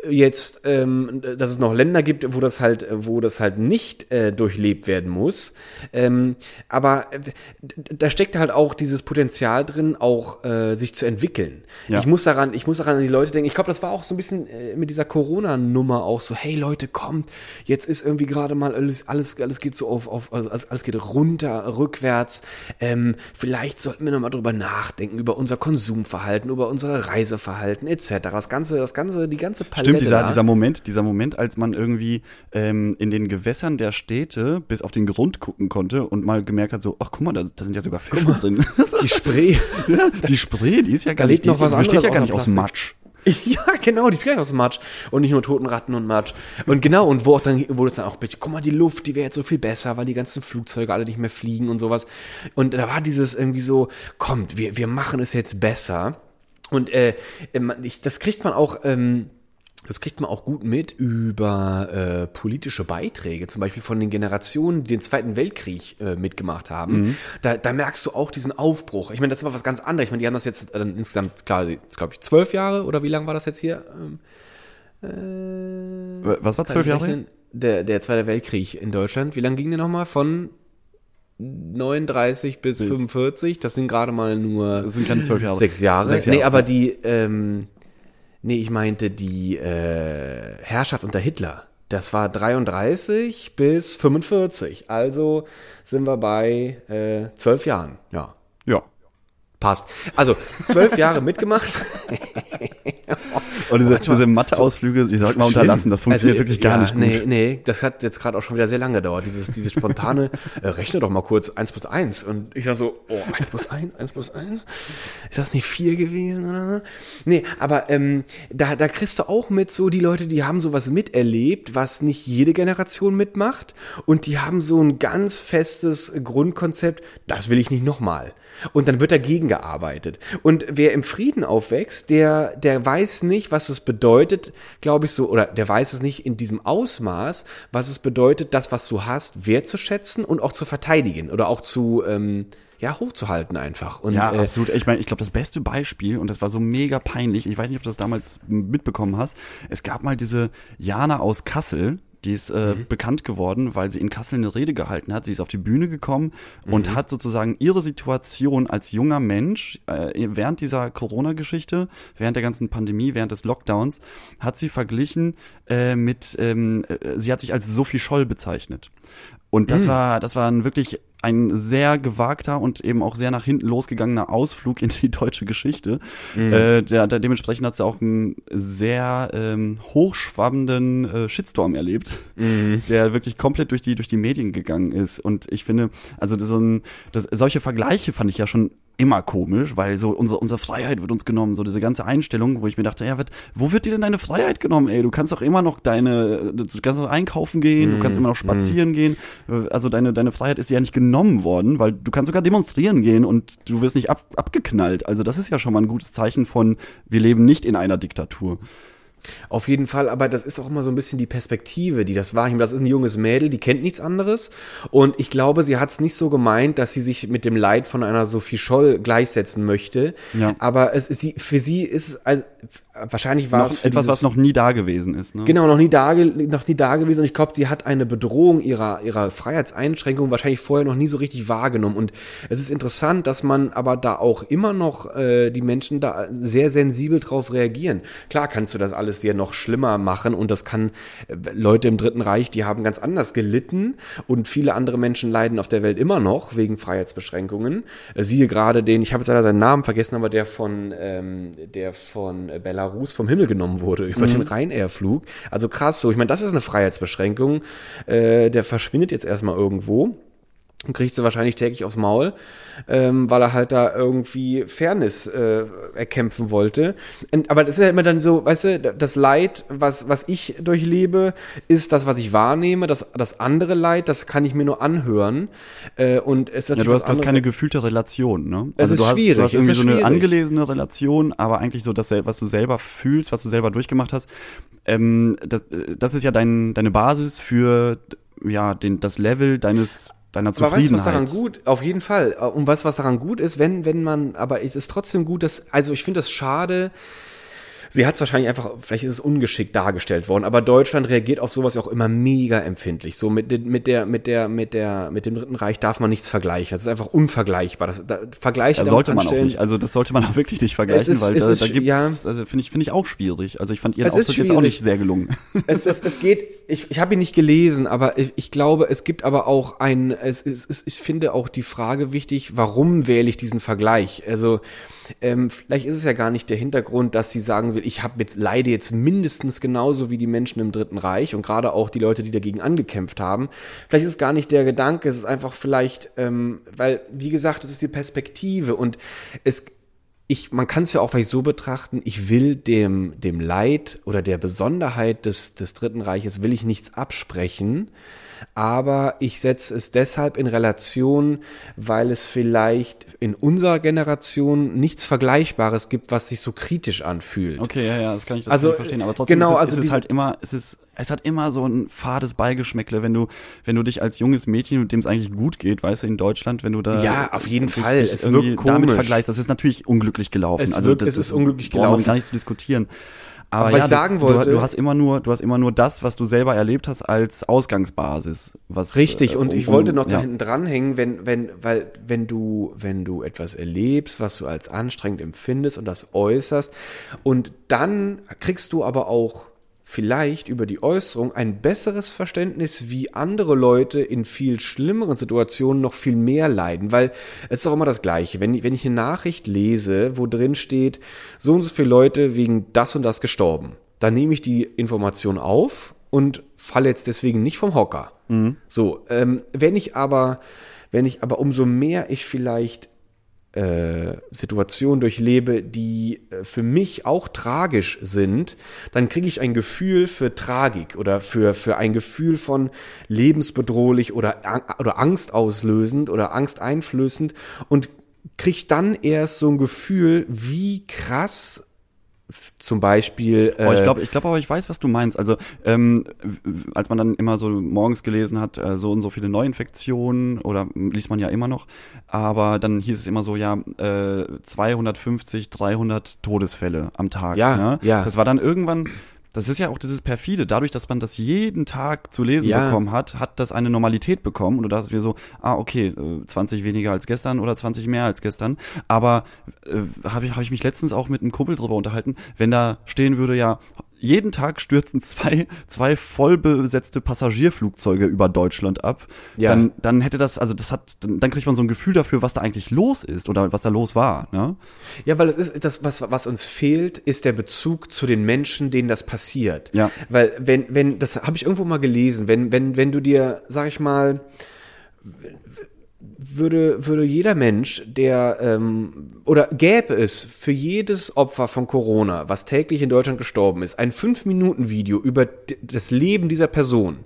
S5: jetzt, ähm, dass es noch Länder gibt, wo das halt, wo das halt nicht äh, durchlebt werden muss. Ähm, aber äh, da steckt halt auch dieses Potenzial drin, auch äh, sich zu entwickeln.
S4: Ja.
S5: Ich muss daran, ich muss daran an die Leute denken. Ich glaube, das war auch so ein bisschen äh, mit dieser Corona-Nummer auch so. Hey Leute, kommt, jetzt ist irgendwie gerade mal alles, alles, alles geht so auf, auf, also alles geht runter, rückwärts. Ähm, vielleicht sollten wir noch mal drüber nachdenken über unser Konsumverhalten, über unser Reiseverhalten etc. Das ganze, das ganze, die ganze Palette
S4: Stimmt, dieser,
S5: da.
S4: dieser Moment, dieser Moment, als man irgendwie ähm, in den Gewässern der Städte bis auf den Grund gucken konnte und mal gemerkt hat, so, ach guck mal, da, da sind ja sogar Fische drin.
S5: die Spree.
S4: Ja, die Spree, die ist ja gar
S5: lebt
S4: nicht, die
S5: noch was
S4: die besteht ja gar nicht aus Matsch.
S5: Ja, genau, die kriegen aus dem Matsch. Und nicht nur toten Ratten und Matsch. Und genau, und wo auch dann, wo es dann auch, guck mal, die Luft, die wäre jetzt so viel besser, weil die ganzen Flugzeuge alle nicht mehr fliegen und sowas. Und da war dieses irgendwie so, kommt, wir, wir machen es jetzt besser. Und äh, man- ich, das kriegt man auch, ähm, das kriegt man auch gut mit über äh, politische Beiträge, zum Beispiel von den Generationen, die den Zweiten Weltkrieg äh, mitgemacht haben. Da, da merkst du auch diesen Aufbruch. Ich meine, das war was ganz anderes. Ich meine, die haben das jetzt äh, insgesamt, klar, glaube ich, zwölf Jahre oder wie lang war das jetzt hier? Ähm,
S4: Was war zwölf Jahre?
S5: Der, der Zweite Weltkrieg in Deutschland. Wie lange ging der nochmal? Von 39 bis,
S4: Bis-
S5: 45? Das sind gerade mal nur
S4: Das sind keine zwölf Jahre.
S5: Sechs Jahre.
S4: Sechs
S5: Nee,
S4: Jahre.
S5: aber die, ähm, nee, ich meinte die äh, Herrschaft unter Hitler. Das war 33 bis 45. Also sind wir bei äh, zwölf Jahren. Ja,
S4: Ja.
S5: Passt. Also zwölf Jahre mitgemacht.
S4: Und diese, diese Mathe-Ausflüge, die sollten wir unterlassen. Das funktioniert
S5: Also,
S4: wirklich gar
S5: ja,
S4: nicht gut.
S5: Nee, nee, das hat jetzt gerade auch schon wieder sehr lange gedauert. Dieses, dieses spontane, äh, rechne doch mal kurz 1 plus 1. Und ich war so, oh, 1 plus 1, 1 plus 1? Ist das nicht 4 gewesen? Oder? Nee, aber ähm, da, da kriegst du auch mit so die Leute, die haben sowas miterlebt, was nicht jede Generation mitmacht. Und die haben so ein ganz festes Grundkonzept, das will ich nicht nochmal. Und dann wird dagegen gearbeitet. Und wer im Frieden aufwächst, der, der weiß nicht, was es bedeutet, glaube ich so, oder der weiß es nicht in diesem Ausmaß, was es bedeutet, das, was du hast, wertzuschätzen und auch zu verteidigen oder auch zu, ähm, ja, hochzuhalten einfach. Und,
S4: Ja,
S5: äh,
S4: absolut. Ich meine, ich glaube, das beste Beispiel, und das war so mega peinlich, ich weiß nicht, ob du das damals mitbekommen hast, es gab mal diese Jana aus Kassel, die ist äh,
S5: Mhm.
S4: bekannt geworden, weil sie in Kassel eine Rede gehalten hat. Sie ist auf die Bühne gekommen und
S5: Mhm.
S4: hat sozusagen ihre Situation als junger Mensch äh, während dieser Corona-Geschichte, während der ganzen Pandemie, während des Lockdowns, hat sie verglichen äh, mit, ähm, äh, sie hat sich als Sophie Scholl bezeichnet. Und das war, das war ein wirklich ein sehr gewagter und eben auch sehr nach hinten losgegangener Ausflug in die deutsche Geschichte. Äh, der, der, dementsprechend hat sie auch einen sehr ähm, hochschwammenden äh, Shitstorm erlebt, der wirklich komplett durch die durch die Medien gegangen ist. Und ich finde, also so ein, das, solche Vergleiche fand ich ja schon immer komisch, weil so unsere, unsere Freiheit wird uns genommen, so diese ganze Einstellung, wo ich mir dachte, ja, wat, wo wird dir denn deine Freiheit genommen, ey? Du kannst doch immer noch deine, du kannst doch einkaufen gehen, du kannst immer noch spazieren gehen, Äh, also deine, deine Freiheit ist ja nicht genommen worden, weil du kannst sogar demonstrieren gehen und du wirst nicht ab, abgeknallt. Also das ist ja schon mal ein gutes Zeichen von, wir leben nicht in einer Diktatur.
S5: Auf jeden Fall, aber das ist auch immer so ein bisschen die Perspektive, die das wahrnimmt. Das ist ein junges Mädel, die kennt nichts anderes. Und ich glaube, sie hat es nicht so gemeint, dass sie sich mit dem Leid von einer Sophie Scholl gleichsetzen möchte.
S4: Ja.
S5: Aber es, sie, für sie ist es, also, wahrscheinlich war
S4: Noch
S5: es für
S4: etwas, was noch nie da gewesen ist. Ne?
S5: Genau, noch nie, da, noch nie da gewesen. Und ich glaube, sie hat eine Bedrohung ihrer, ihrer Freiheitseinschränkung wahrscheinlich vorher noch nie so richtig wahrgenommen. Und es ist interessant, dass man aber da auch immer noch äh, die Menschen da sehr sensibel drauf reagieren. Klar kannst du das alles es dir noch schlimmer machen und das kann äh, Leute im Dritten Reich, die haben ganz anders gelitten und viele andere Menschen leiden auf der Welt immer noch wegen Freiheitsbeschränkungen. Äh, siehe gerade den, ich habe jetzt leider seinen Namen vergessen, aber der von ähm, der von Belarus vom Himmel genommen wurde über den Ryanair-Flug. Also krass so. Ich meine, das ist eine Freiheitsbeschränkung. Äh, der verschwindet jetzt erstmal irgendwo und kriegt sie wahrscheinlich täglich aufs Maul, ähm, weil er halt da irgendwie Fairness äh, erkämpfen wollte. Und, aber das ist ja immer dann so, weißt du, das Leid, was, was ich durchlebe, ist das, was ich wahrnehme. Das, das andere Leid, das kann ich mir nur anhören. Äh, und es ist
S4: Ja, du hast, du hast keine gefühlte Relation, ne?
S5: Es ist
S4: du hast,
S5: schwierig,
S4: Du hast irgendwie so eine angelesene Relation, aber eigentlich so das, was du selber fühlst, was du selber durchgemacht hast, ähm, das, das ist ja dein, deine Basis für ja, den, das Level deines deiner
S5: Aber weißt du, was
S4: Zufriedenheit.
S5: daran gut? Auf jeden Fall. Und weißt du, was daran gut ist, wenn, wenn man, aber es ist trotzdem gut, dass, also ich finde das schade. Sie hat es wahrscheinlich einfach, vielleicht ist es ungeschickt dargestellt worden, aber Deutschland reagiert auf sowas ja auch immer mega empfindlich. So mit, mit der, mit der, mit der, mit dem Dritten Reich darf man nichts vergleichen. Das ist einfach unvergleichbar. Das, da, Vergleiche damit
S4: sollte man auch nicht. Also das sollte man auch wirklich nicht vergleichen,
S5: ist-
S4: weil
S5: es
S4: da,
S5: ist
S4: da gibt's,
S5: ja.
S4: also finde ich, finde ich auch schwierig. Also ich fand ihren Auftritt jetzt auch nicht sehr gelungen.
S5: es, es, es geht, ich, ich habe ihn nicht gelesen, aber ich, ich glaube, es gibt aber auch ein, es, es, es, ich finde auch die Frage wichtig, warum wähle ich diesen Vergleich? Also ähm, vielleicht ist es ja gar nicht der Hintergrund, dass sie sagen will, ich habe jetzt leide jetzt mindestens genauso wie die Menschen im Dritten Reich und gerade auch die Leute, die dagegen angekämpft haben. Vielleicht ist es gar nicht der Gedanke, es ist einfach vielleicht, ähm, weil wie gesagt, es ist die Perspektive und es ich, man kann es ja auch vielleicht so betrachten, ich will dem, dem Leid oder der Besonderheit des, des Dritten Reiches will ich nichts absprechen, aber ich setze es deshalb in Relation, weil es vielleicht in unserer Generation nichts Vergleichbares gibt, was sich so kritisch anfühlt.
S4: Okay, ja, ja, das kann ich, das
S5: Also,
S4: kann verstehen. Aber trotzdem
S5: genau,
S4: ist es,
S5: also
S4: ist es halt immer, es ist, es hat immer so ein fades Beigeschmäckle, wenn du, wenn du dich als junges Mädchen, dem es eigentlich gut geht, weißt du, in Deutschland, wenn du da
S5: Ja, auf jeden Fall. Es
S4: irgendwie
S5: wirkt
S4: damit
S5: komisch.
S4: vergleichst, das ist natürlich unglücklich gelaufen.
S5: Es
S4: also
S5: wirkt-
S4: das
S5: es ist unglücklich
S4: braucht man
S5: gelaufen.
S4: gar nicht zu diskutieren. Aber,
S5: Aber was
S4: ja,
S5: ich sagen
S4: du,
S5: wollte-
S4: du, hast immer nur, du hast immer nur das, was du selber erlebt hast, als Ausgangsbasis. Was,
S5: Richtig,
S4: äh,
S5: und
S4: um-
S5: ich wollte noch
S4: um-
S5: da
S4: ja.
S5: hinten dranhängen, wenn, wenn, weil, wenn du, wenn du etwas erlebst, was du als anstrengend empfindest und das äußerst, und dann kriegst du aber auch vielleicht über die Äußerung ein besseres Verständnis, wie andere Leute in viel schlimmeren Situationen noch viel mehr leiden, weil es ist auch immer das Gleiche. Wenn, ich- wenn ich eine Nachricht lese, wo drin steht, so und so viele Leute wegen das und das gestorben, dann nehme ich die Information auf und falle jetzt deswegen nicht vom Hocker. So, ähm, wenn ich aber, wenn ich aber umso mehr ich vielleicht äh, Situationen durchlebe, die äh, für mich auch tragisch sind, dann kriege ich ein Gefühl für Tragik oder für, für ein Gefühl von lebensbedrohlich oder, oder angstauslösend oder angsteinflößend und kriege dann erst so ein Gefühl, wie krass zum Beispiel.
S4: Oh, ich
S5: äh,
S4: glaube, ich glaube aber, ich weiß, was du meinst. Also, ähm, als man dann immer so morgens gelesen hat, äh, so und so viele Neuinfektionen, oder liest man ja immer noch, aber dann hieß es immer so, ja, äh, 250, 300 Todesfälle am Tag.
S5: Ja,
S4: ne?
S5: ja.
S4: Das war dann irgendwann, das ist ja auch dieses perfide, dadurch, dass man das jeden Tag zu lesen
S5: Ja.
S4: bekommen hat, hat das eine Normalität bekommen. Und du dachtest wir so, ah, okay, äh, 20 weniger als gestern oder 20 mehr als gestern, aber äh, habe ich, hab ich mich letztens auch mit einem Kumpel drüber unterhalten, wenn da stehen würde, ja, jeden Tag stürzen zwei, zwei vollbesetzte Passagierflugzeuge über Deutschland ab,
S5: Ja.
S4: dann, dann hätte das, also das hat, dann, dann kriegt man so ein Gefühl dafür, was da eigentlich los ist oder was da los war, ne?
S5: Ja, weil es ist das, was, was uns fehlt, ist der Bezug zu den Menschen, denen das passiert.
S4: Ja.
S5: Weil, wenn, wenn, das habe ich irgendwo mal gelesen, wenn, wenn, wenn du dir, sag ich mal, würde, würde jeder Mensch, der ähm, oder gäbe es für jedes Opfer von Corona, was täglich in Deutschland gestorben ist, ein 5-Minuten-Video über das Leben dieser Person.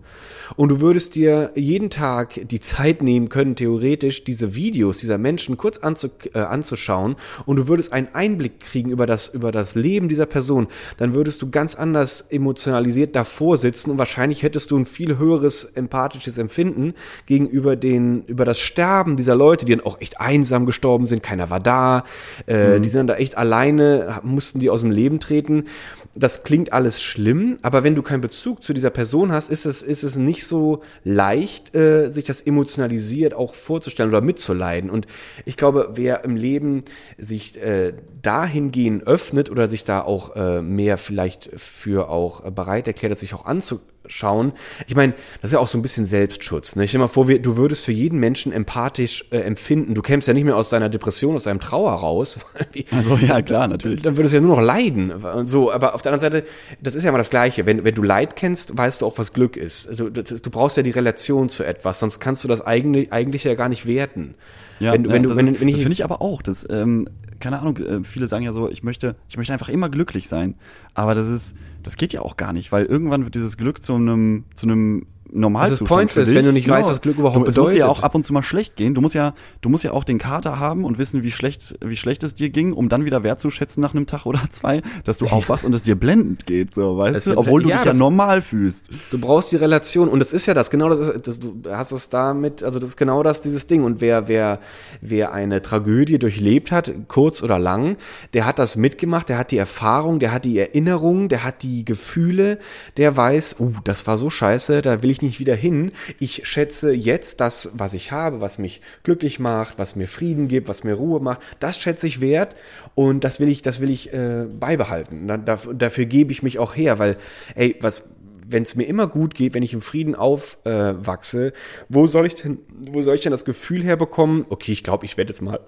S5: Und du würdest dir jeden Tag die Zeit nehmen können, theoretisch diese Videos dieser Menschen kurz anzu, äh, anzuschauen. Und du würdest einen Einblick kriegen über das, über das Leben dieser Person, dann würdest du ganz anders emotionalisiert davor sitzen und wahrscheinlich hättest du ein viel höheres empathisches Empfinden gegenüber den, über das Sterben dieser Leute, die dann auch echt einsam gestorben sind, keiner war da, äh, die sind dann da echt alleine, mussten die aus dem Leben treten. Das klingt alles schlimm, aber wenn du keinen Bezug zu dieser Person hast, ist es, ist es nicht so leicht, äh, sich das emotionalisiert auch vorzustellen oder mitzuleiden. Und ich glaube, wer im Leben sich äh, dahingehend öffnet oder sich da auch äh, mehr vielleicht für auch bereit erklärt, sich auch anzuschauen, Ich meine, das ist ja auch so ein bisschen Selbstschutz. Ne? Ich stell mal vor, wir, du würdest für jeden Menschen empathisch äh, empfinden. Du kämst ja nicht mehr aus deiner Depression, aus deinem Trauer raus.
S4: Also ja, klar, natürlich.
S5: Dann würdest du ja nur noch leiden. So, aber auf der anderen Seite, das ist ja mal das Gleiche. Wenn, wenn du Leid kennst, weißt du auch, was Glück ist. Also, das, du brauchst ja die Relation zu etwas, sonst kannst du das eigentlich, eigentlich ja gar nicht werten.
S4: Ja,
S5: wenn,
S4: ja,
S5: wenn du,
S4: das,
S5: wenn,
S4: ist-
S5: wenn ich,
S4: das finde ich aber auch. Das, ähm, keine Ahnung, äh, viele sagen ja so, ich möchte, ich möchte einfach immer glücklich sein. Aber das ist, das geht ja auch gar nicht, weil irgendwann wird dieses Glück zu einem, zu einem Normalzustand.
S5: pointless,
S4: für dich.
S5: wenn du nicht weißt, was Glück überhaupt
S4: du, Es muss dir ja
S5: bedeutet.
S4: auch ab und zu mal schlecht gehen. Du musst ja, du musst ja auch den Kater haben und wissen, wie schlecht, wie schlecht es dir ging, um dann wieder wertzuschätzen nach einem Tag oder zwei, dass du aufwachst und es dir blendend geht, so, weißt
S5: Es
S4: du, obwohl du
S5: ja,
S4: dich ja
S5: das-
S4: normal fühlst.
S5: Du brauchst die Relation und das ist ja das, genau das ist, das, du hast es damit, also das ist genau das, dieses Ding. Und wer, wer, wer eine Tragödie durchlebt hat, kurz oder lang, der hat das mitgemacht, der hat die Erfahrung, der hat die Erinnerung, der hat die Gefühle, der weiß, uh, das war so scheiße, da will ich nicht wieder hin. Ich schätze jetzt das, was ich habe, was mich glücklich macht, was mir Frieden gibt, was mir Ruhe macht, das schätze ich wert und das will ich, das will ich äh, beibehalten. Da, dafür, dafür gebe ich mich auch her, weil, ey, was, wenn es mir immer gut geht, wenn ich im Frieden aufwachse, äh, wo soll ich denn, wo soll ich denn das Gefühl herbekommen, okay, ich glaube, ich werde jetzt mal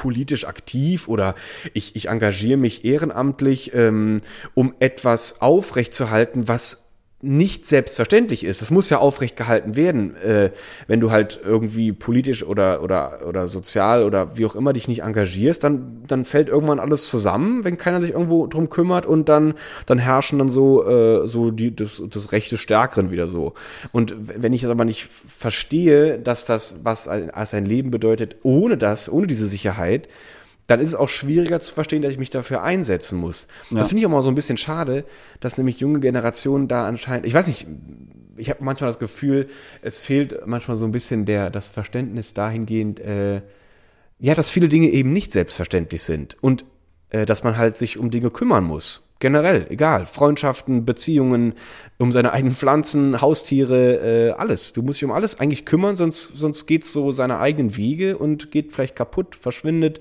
S5: politisch aktiv oder ich, ich engagiere mich ehrenamtlich, ähm, um etwas aufrechtzuerhalten, was nicht selbstverständlich ist. Das muss ja aufrecht gehalten werden, äh, wenn du halt irgendwie politisch oder oder oder sozial oder wie auch immer dich nicht engagierst, dann dann fällt irgendwann alles zusammen, wenn keiner sich irgendwo drum kümmert und dann dann herrschen dann so äh, so die das, das Recht des Stärkeren wieder so. Und wenn ich das aber nicht verstehe, dass das was als ein Leben bedeutet, ohne das, ohne diese Sicherheit, dann ist es auch schwieriger zu verstehen, dass ich mich dafür einsetzen muss. Das finde ich auch mal so ein bisschen schade, dass nämlich junge Generationen da anscheinend, ich weiß nicht, ich habe manchmal das Gefühl, es fehlt manchmal so ein bisschen der, das Verständnis dahingehend, äh, ja, dass viele Dinge eben nicht selbstverständlich sind und äh, dass man halt sich um Dinge kümmern muss. Generell, egal. Freundschaften, Beziehungen, um seine eigenen Pflanzen, Haustiere, äh, alles. Du musst dich um alles eigentlich kümmern, sonst, sonst geht's so seine eigenen Wege und geht vielleicht kaputt, verschwindet.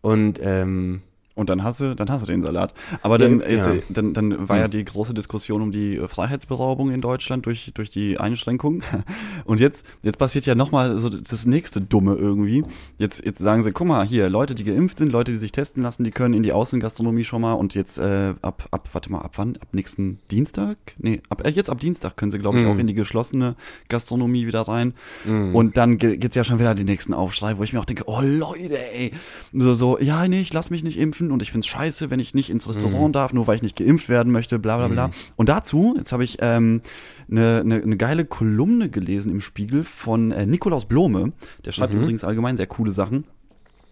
S5: Und ähm,
S4: Und dann hast du, dann hast du den Salat. Aber dann,
S5: Ja,
S4: jetzt,
S5: ja.
S4: dann, dann war ja die große Diskussion um die äh, Freiheitsberaubung in Deutschland durch, durch die Einschränkung. Und jetzt, jetzt passiert ja nochmal so das nächste Dumme irgendwie. Jetzt, jetzt sagen sie, guck mal, hier, Leute, die geimpft sind, Leute, die sich testen lassen, die können in die Außengastronomie schon mal und jetzt äh, ab, ab, warte mal, ab wann? Ab nächsten Dienstag? Nee, ab, äh, jetzt ab Dienstag können sie, glaube ich,
S5: Mhm.
S4: auch in die geschlossene Gastronomie wieder rein. Und dann ge- geht's ja schon wieder die nächsten Aufschrei, wo ich mir auch denke, oh Leute, ey. So, so, ja, nee, ich lass mich nicht impfen und ich find's scheiße, wenn ich nicht ins Restaurant darf, nur weil ich nicht geimpft werden möchte, bla bla bla. Und dazu, jetzt habe ich ähm, eine ne, ne geile Kolumne gelesen im Spiegel von äh, Nikolaus Blome. Der schreibt übrigens allgemein sehr coole Sachen.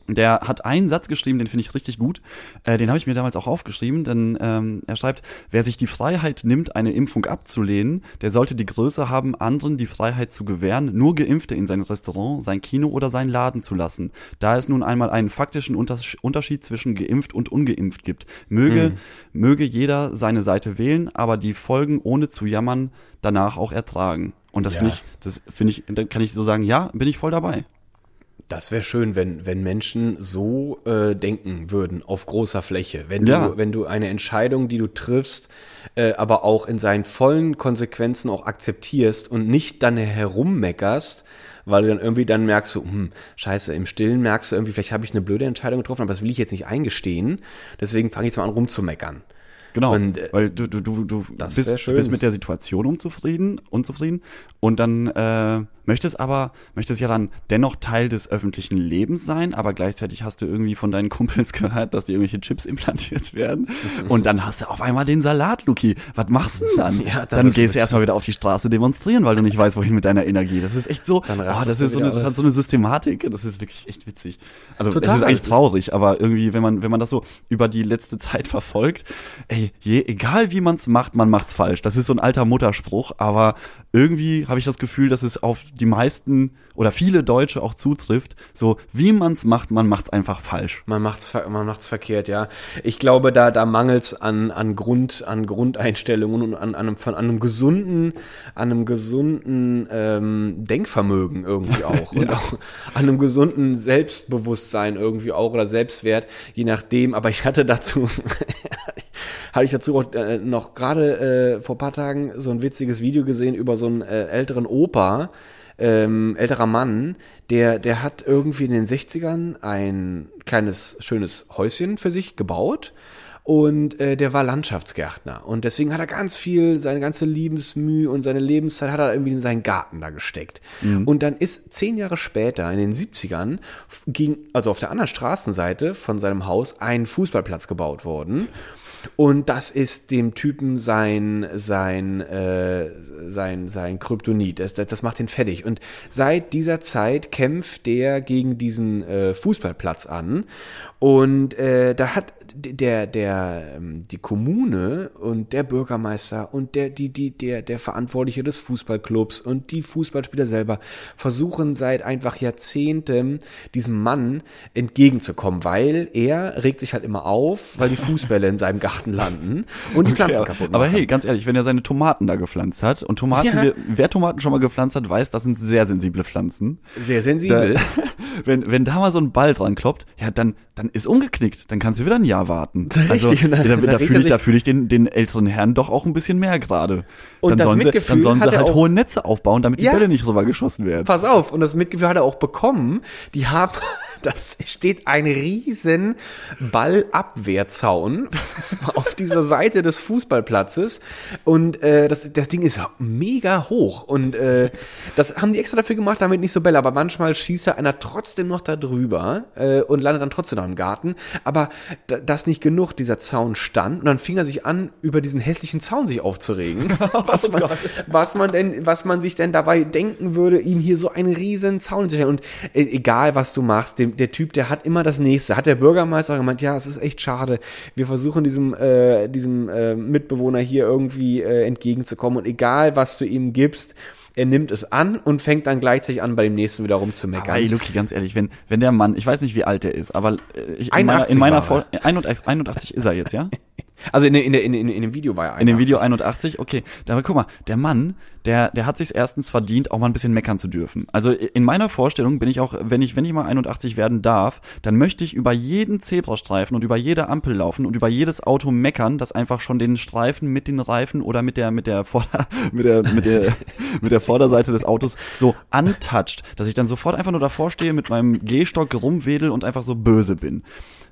S4: Der hat einen Satz geschrieben, den finde ich richtig gut. Äh, den habe ich mir damals auch aufgeschrieben, denn ähm, er schreibt, wer sich die Freiheit nimmt, eine Impfung abzulehnen, der sollte die Größe haben, anderen die Freiheit zu gewähren, nur Geimpfte in sein Restaurant, sein Kino oder seinen Laden zu lassen. Da es nun einmal einen faktischen Untersch Unterschied zwischen geimpft und ungeimpft gibt. Möge, möge jeder seine Seite wählen, aber die Folgen ohne zu jammern danach auch ertragen. Und das
S5: Ja.
S4: finde ich, das finde ich, dann kann ich so sagen, ja, bin ich voll dabei.
S5: Das wäre schön, wenn, wenn Menschen so äh, denken würden auf großer Fläche. Wenn
S4: Ja.
S5: du, wenn du eine Entscheidung, die du triffst, äh, aber auch in seinen vollen Konsequenzen auch akzeptierst und nicht dann herummeckerst, weil du dann irgendwie dann merkst, so, hm, scheiße, im Stillen merkst du irgendwie, vielleicht habe ich eine blöde Entscheidung getroffen, aber das will ich jetzt nicht eingestehen. Deswegen fange ich jetzt mal an rumzumeckern.
S4: Genau,
S5: Und, äh,
S4: weil du, du, du, du bist, bist mit der Situation unzufrieden, unzufrieden und dann äh, möchtest aber, möchtest ja dann dennoch Teil des öffentlichen Lebens sein, aber gleichzeitig hast du irgendwie von deinen Kumpels gehört, dass dir irgendwelche Chips implantiert werden und dann hast du auf einmal den Salat, Luki. Was machst du denn dann?
S5: Ja, dann
S4: gehst du erstmal wieder auf die Straße demonstrieren, weil du nicht weißt, wohin mit deiner Energie. Das ist echt so,
S5: Dann
S4: oh, das ist so eine, das hat so eine Systematik, das ist wirklich echt witzig. Also
S5: Total,
S4: das ist eigentlich
S5: das
S4: traurig, aber irgendwie, wenn man, wenn man das so über die letzte Zeit verfolgt, ey, je, egal wie man's macht, man macht's falsch. Das ist so ein alter Mutterspruch, aber irgendwie habe ich das Gefühl, dass es auf die meisten oder viele Deutsche auch zutrifft. So, wie man es macht, man macht es einfach falsch.
S5: Man macht's, ver- man macht's verkehrt, ja. Ich glaube, da, da mangelt's an, an Grund, an Grundeinstellungen und an, an, einem, von einem gesunden, an einem gesunden ähm, Denkvermögen irgendwie auch. Und auch an einem gesunden Selbstbewusstsein irgendwie auch oder Selbstwert, je nachdem. Aber ich hatte dazu, hatte ich dazu auch äh, noch gerade äh, vor paar Tagen so ein witziges Video gesehen über so einen äh, älteren Opa, ähm, älterer Mann, der, der hat irgendwie in den 60ern ein kleines, schönes Häuschen für sich gebaut. Und äh, der war Landschaftsgärtner. Und deswegen hat er ganz viel, seine ganze Lebensmühe und seine Lebenszeit hat er irgendwie in seinen Garten da gesteckt. Und dann ist zehn Jahre später, in den 70ern, ging, also auf der anderen Straßenseite von seinem Haus, ein Fußballplatz gebaut worden. Und das ist dem Typen sein, sein, äh, sein, sein Kryptonit. Das, das, das macht ihn fertig. Und seit dieser Zeit kämpft der gegen diesen äh, Fußballplatz an. Und äh, da hat der, der, ähm, die Kommune und der Bürgermeister und der, die, die, der, der Verantwortliche des Fußballclubs und die Fußballspieler selber versuchen seit einfach Jahrzehnten diesem Mann entgegenzukommen, weil er regt sich halt immer auf, weil die Fußbälle in seinem Garten landen und die Pflanzen
S4: Ja,
S5: kaputt machen.
S4: aber hey, ganz ehrlich, wenn er seine Tomaten da gepflanzt hat und Tomaten,
S5: Ja.
S4: wer, wer Tomaten schon mal gepflanzt hat, weiß, das sind sehr sensible Pflanzen.
S5: sehr sensibel.
S4: Da, wenn, wenn da mal so ein Ball dran kloppt, ja, dann, dann ist umgeknickt. Dann kannst du wieder ein Jahr warten. Also,
S5: Richtig, dann-
S4: da, da fühle ich, da fühle ich den, den älteren Herren doch auch ein bisschen mehr gerade.
S5: Und
S4: Dann
S5: das
S4: sollen sie,
S5: Mitgefühl
S4: dann sollen
S5: hat
S4: sie halt
S5: auch-
S4: hohe Netze aufbauen, damit die
S5: Ja.
S4: Bälle nicht rüber geschossen werden.
S5: Pass auf, und das Mitgefühl hat er auch bekommen. Die haben, das steht ein riesen Ballabwehrzaun auf dieser Seite des Fußballplatzes. Und äh, das, das Ding ist mega hoch. Und äh, das haben die extra dafür gemacht, damit nicht so Bälle, aber manchmal schießt da einer trotzdem noch da drüber äh, und landet dann trotzdem noch im Garten, aber da, das nicht genug, dieser Zaun stand und dann fing er sich an, über diesen hässlichen Zaun sich aufzuregen, was, man, was man denn, was man sich denn dabei denken würde, ihm hier so einen riesen Zaun zu stellen. Und äh, egal was du machst, dem, der Typ, der hat immer das nächste, hat der Bürgermeister gemeint, ja, es ist echt schade, wir versuchen diesem, äh, diesem äh, Mitbewohner hier irgendwie äh, entgegenzukommen und egal was du ihm gibst, er nimmt es an und fängt dann gleichzeitig an, bei dem nächsten wieder rumzumeckern.
S4: Aber ey, Luki, ganz ehrlich, wenn, wenn der Mann, ich weiß nicht, wie alt er ist, aber äh, ich, in meiner,
S5: 81
S4: in meiner Vor 81, 81 ist er jetzt, ja?
S5: Also in, in, in, in, in dem Video war er
S4: In dem. Video 81, okay. Da, aber guck mal, der Mann, der, der hat sich erstens verdient, auch mal ein bisschen meckern zu dürfen. Also in meiner Vorstellung bin ich auch, wenn ich, wenn ich mal 81 werden darf, dann möchte ich über jeden Zebrastreifen und über jede Ampel laufen und über jedes Auto meckern, das einfach schon den Streifen mit den Reifen oder mit der, mit der Vorder, mit der, mit der, mit der Vorderseite des Autos so untouched, dass ich dann sofort einfach nur davor stehe mit meinem Gehstock rumwedel und einfach so böse bin.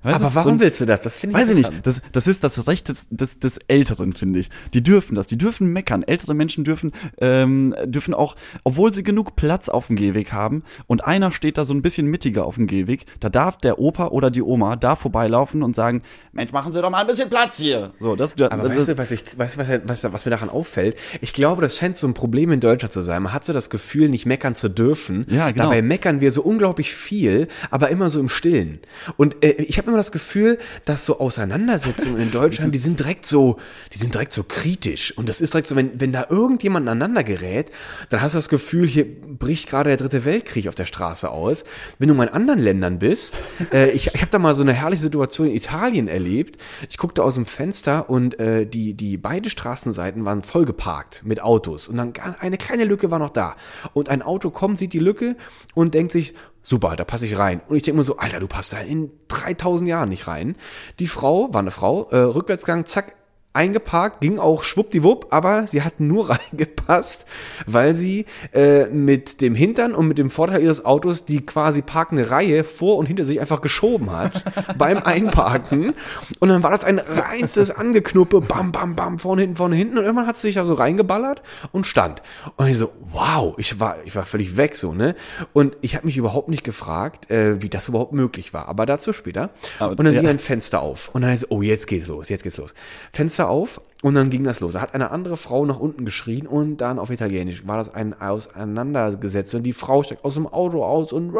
S4: Weißt du,
S5: Aber
S4: so
S5: warum
S4: ein-
S5: willst du das? Das finde ich
S4: Weiß ich nicht. Das, das ist das Recht des, des, des Älteren, finde ich. Die dürfen das. Die dürfen meckern. Ältere Menschen dürfen, ähm, dürfen auch, obwohl sie genug Platz auf dem Gehweg haben und einer steht da so ein bisschen mittiger auf dem Gehweg, da darf der Opa oder die Oma da vorbeilaufen und sagen, Mensch, machen Sie doch mal ein bisschen Platz hier. So, das,
S5: Aber
S4: das,
S5: weißt du, was, ich, weißt, du, was, was, was mir daran auffällt? Ich glaube, das scheint so ein Problem in Deutschland zu sein. Man hat so das Gefühl, nicht meckern zu dürfen.
S4: Ja, genau.
S5: Dabei meckern wir so unglaublich viel, aber immer so im Stillen. Und äh, ich habe immer das Gefühl, dass so Auseinandersetzungen in Deutschland, die sind direkt so, die sind direkt so kritisch. Und das ist direkt so, wenn, wenn da irgendjemand aneinander gerät, dann hast du das Gefühl, hier bricht gerade der dritte Weltkrieg auf der Straße aus. Wenn du mal in anderen Ländern bist, äh, ich, ich habe da mal so eine herrliche Situation in Italien erlebt. Ich guckte aus dem Fenster und äh, die, die beide Straßenseiten waren voll geparkt mit Autos. Und dann eine kleine Lücke war noch da. Und ein Auto kommt, sieht die Lücke und denkt sich, super, da passe ich rein. Und ich denke mir so, Alter, du passt da in 3000 Jahren nicht rein. Die Frau, war eine Frau, äh, Rückwärtsgang, zack, eingeparkt, ging auch schwuppdiwupp, aber sie hat nur reingepasst, weil sie äh, mit dem Hintern und mit dem Vorteil ihres Autos die quasi parkende Reihe vor und hinter sich einfach geschoben hat beim Einparken. Und dann war das ein reinstes Angeknuppe, bam, bam, bam, vorne, hinten, vorne, hinten. Und irgendwann hat sie sich da so reingeballert und stand. Und ich so, wow, ich war, ich war völlig weg so, ne? Und ich habe mich überhaupt nicht gefragt, äh, wie das überhaupt möglich war. Aber dazu später.
S4: Aber-
S5: und dann
S4: ja.
S5: ging ein Fenster auf. Und dann ist, oh, jetzt geht's los, jetzt geht's los. Fenster auf und dann ging das los. Da hat eine andere Frau nach unten geschrien und dann auf Italienisch war das ein Auseinandergesetz. Und die Frau steigt aus dem Auto aus und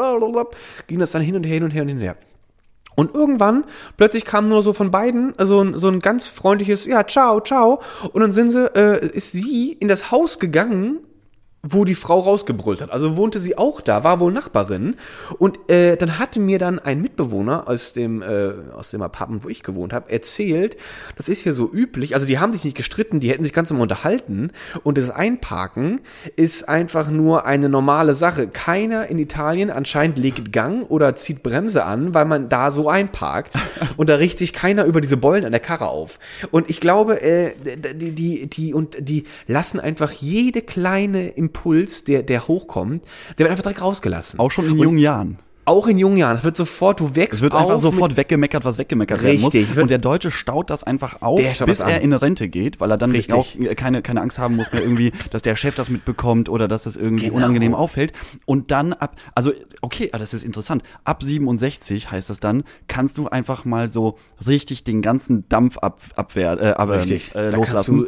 S5: ging das dann hin und her, hin und her und hin und her. Und irgendwann, plötzlich kam nur so von beiden so ein, so ein ganz freundliches, ja, ciao, ciao. Und dann sind sie, äh, ist sie in das Haus gegangen, wo die Frau rausgebrüllt hat. Also wohnte sie auch da, war wohl Nachbarin. Und äh, dann hatte mir dann ein Mitbewohner aus dem, äh, aus dem Apartment, wo ich gewohnt habe, erzählt, das ist hier so üblich. Also die haben sich nicht gestritten, die hätten sich ganz normal unterhalten. Und das Einparken ist einfach nur eine normale Sache. Keiner in Italien anscheinend legt Gang oder zieht Bremse an, weil man da so einparkt. Und da riecht sich keiner über diese Beulen an der Karre auf. Und ich glaube, äh, die, die, die, und die lassen einfach jede kleine Impuls, der, der hochkommt, der wird einfach direkt rausgelassen.
S4: Auch schon in jungen Jahren.
S5: Auch in jungen Jahren. Es wird sofort, du wächst
S4: Es wird einfach sofort weggemeckert, was weggemeckert werden muss.
S5: Richtig.
S4: Und der Deutsche staut das einfach auf, bis er in Rente geht, weil er dann
S5: Richtig.
S4: auch keine, keine Angst haben muss mehr irgendwie, dass der Chef das mitbekommt oder dass das irgendwie
S5: Genau.
S4: unangenehm auffällt. Und dann ab, also okay, ah, das ist interessant. Ab 67 heißt das dann, kannst du einfach mal so richtig den ganzen Dampf ab, abwehr, äh,
S5: Richtig.
S4: äh, loslassen.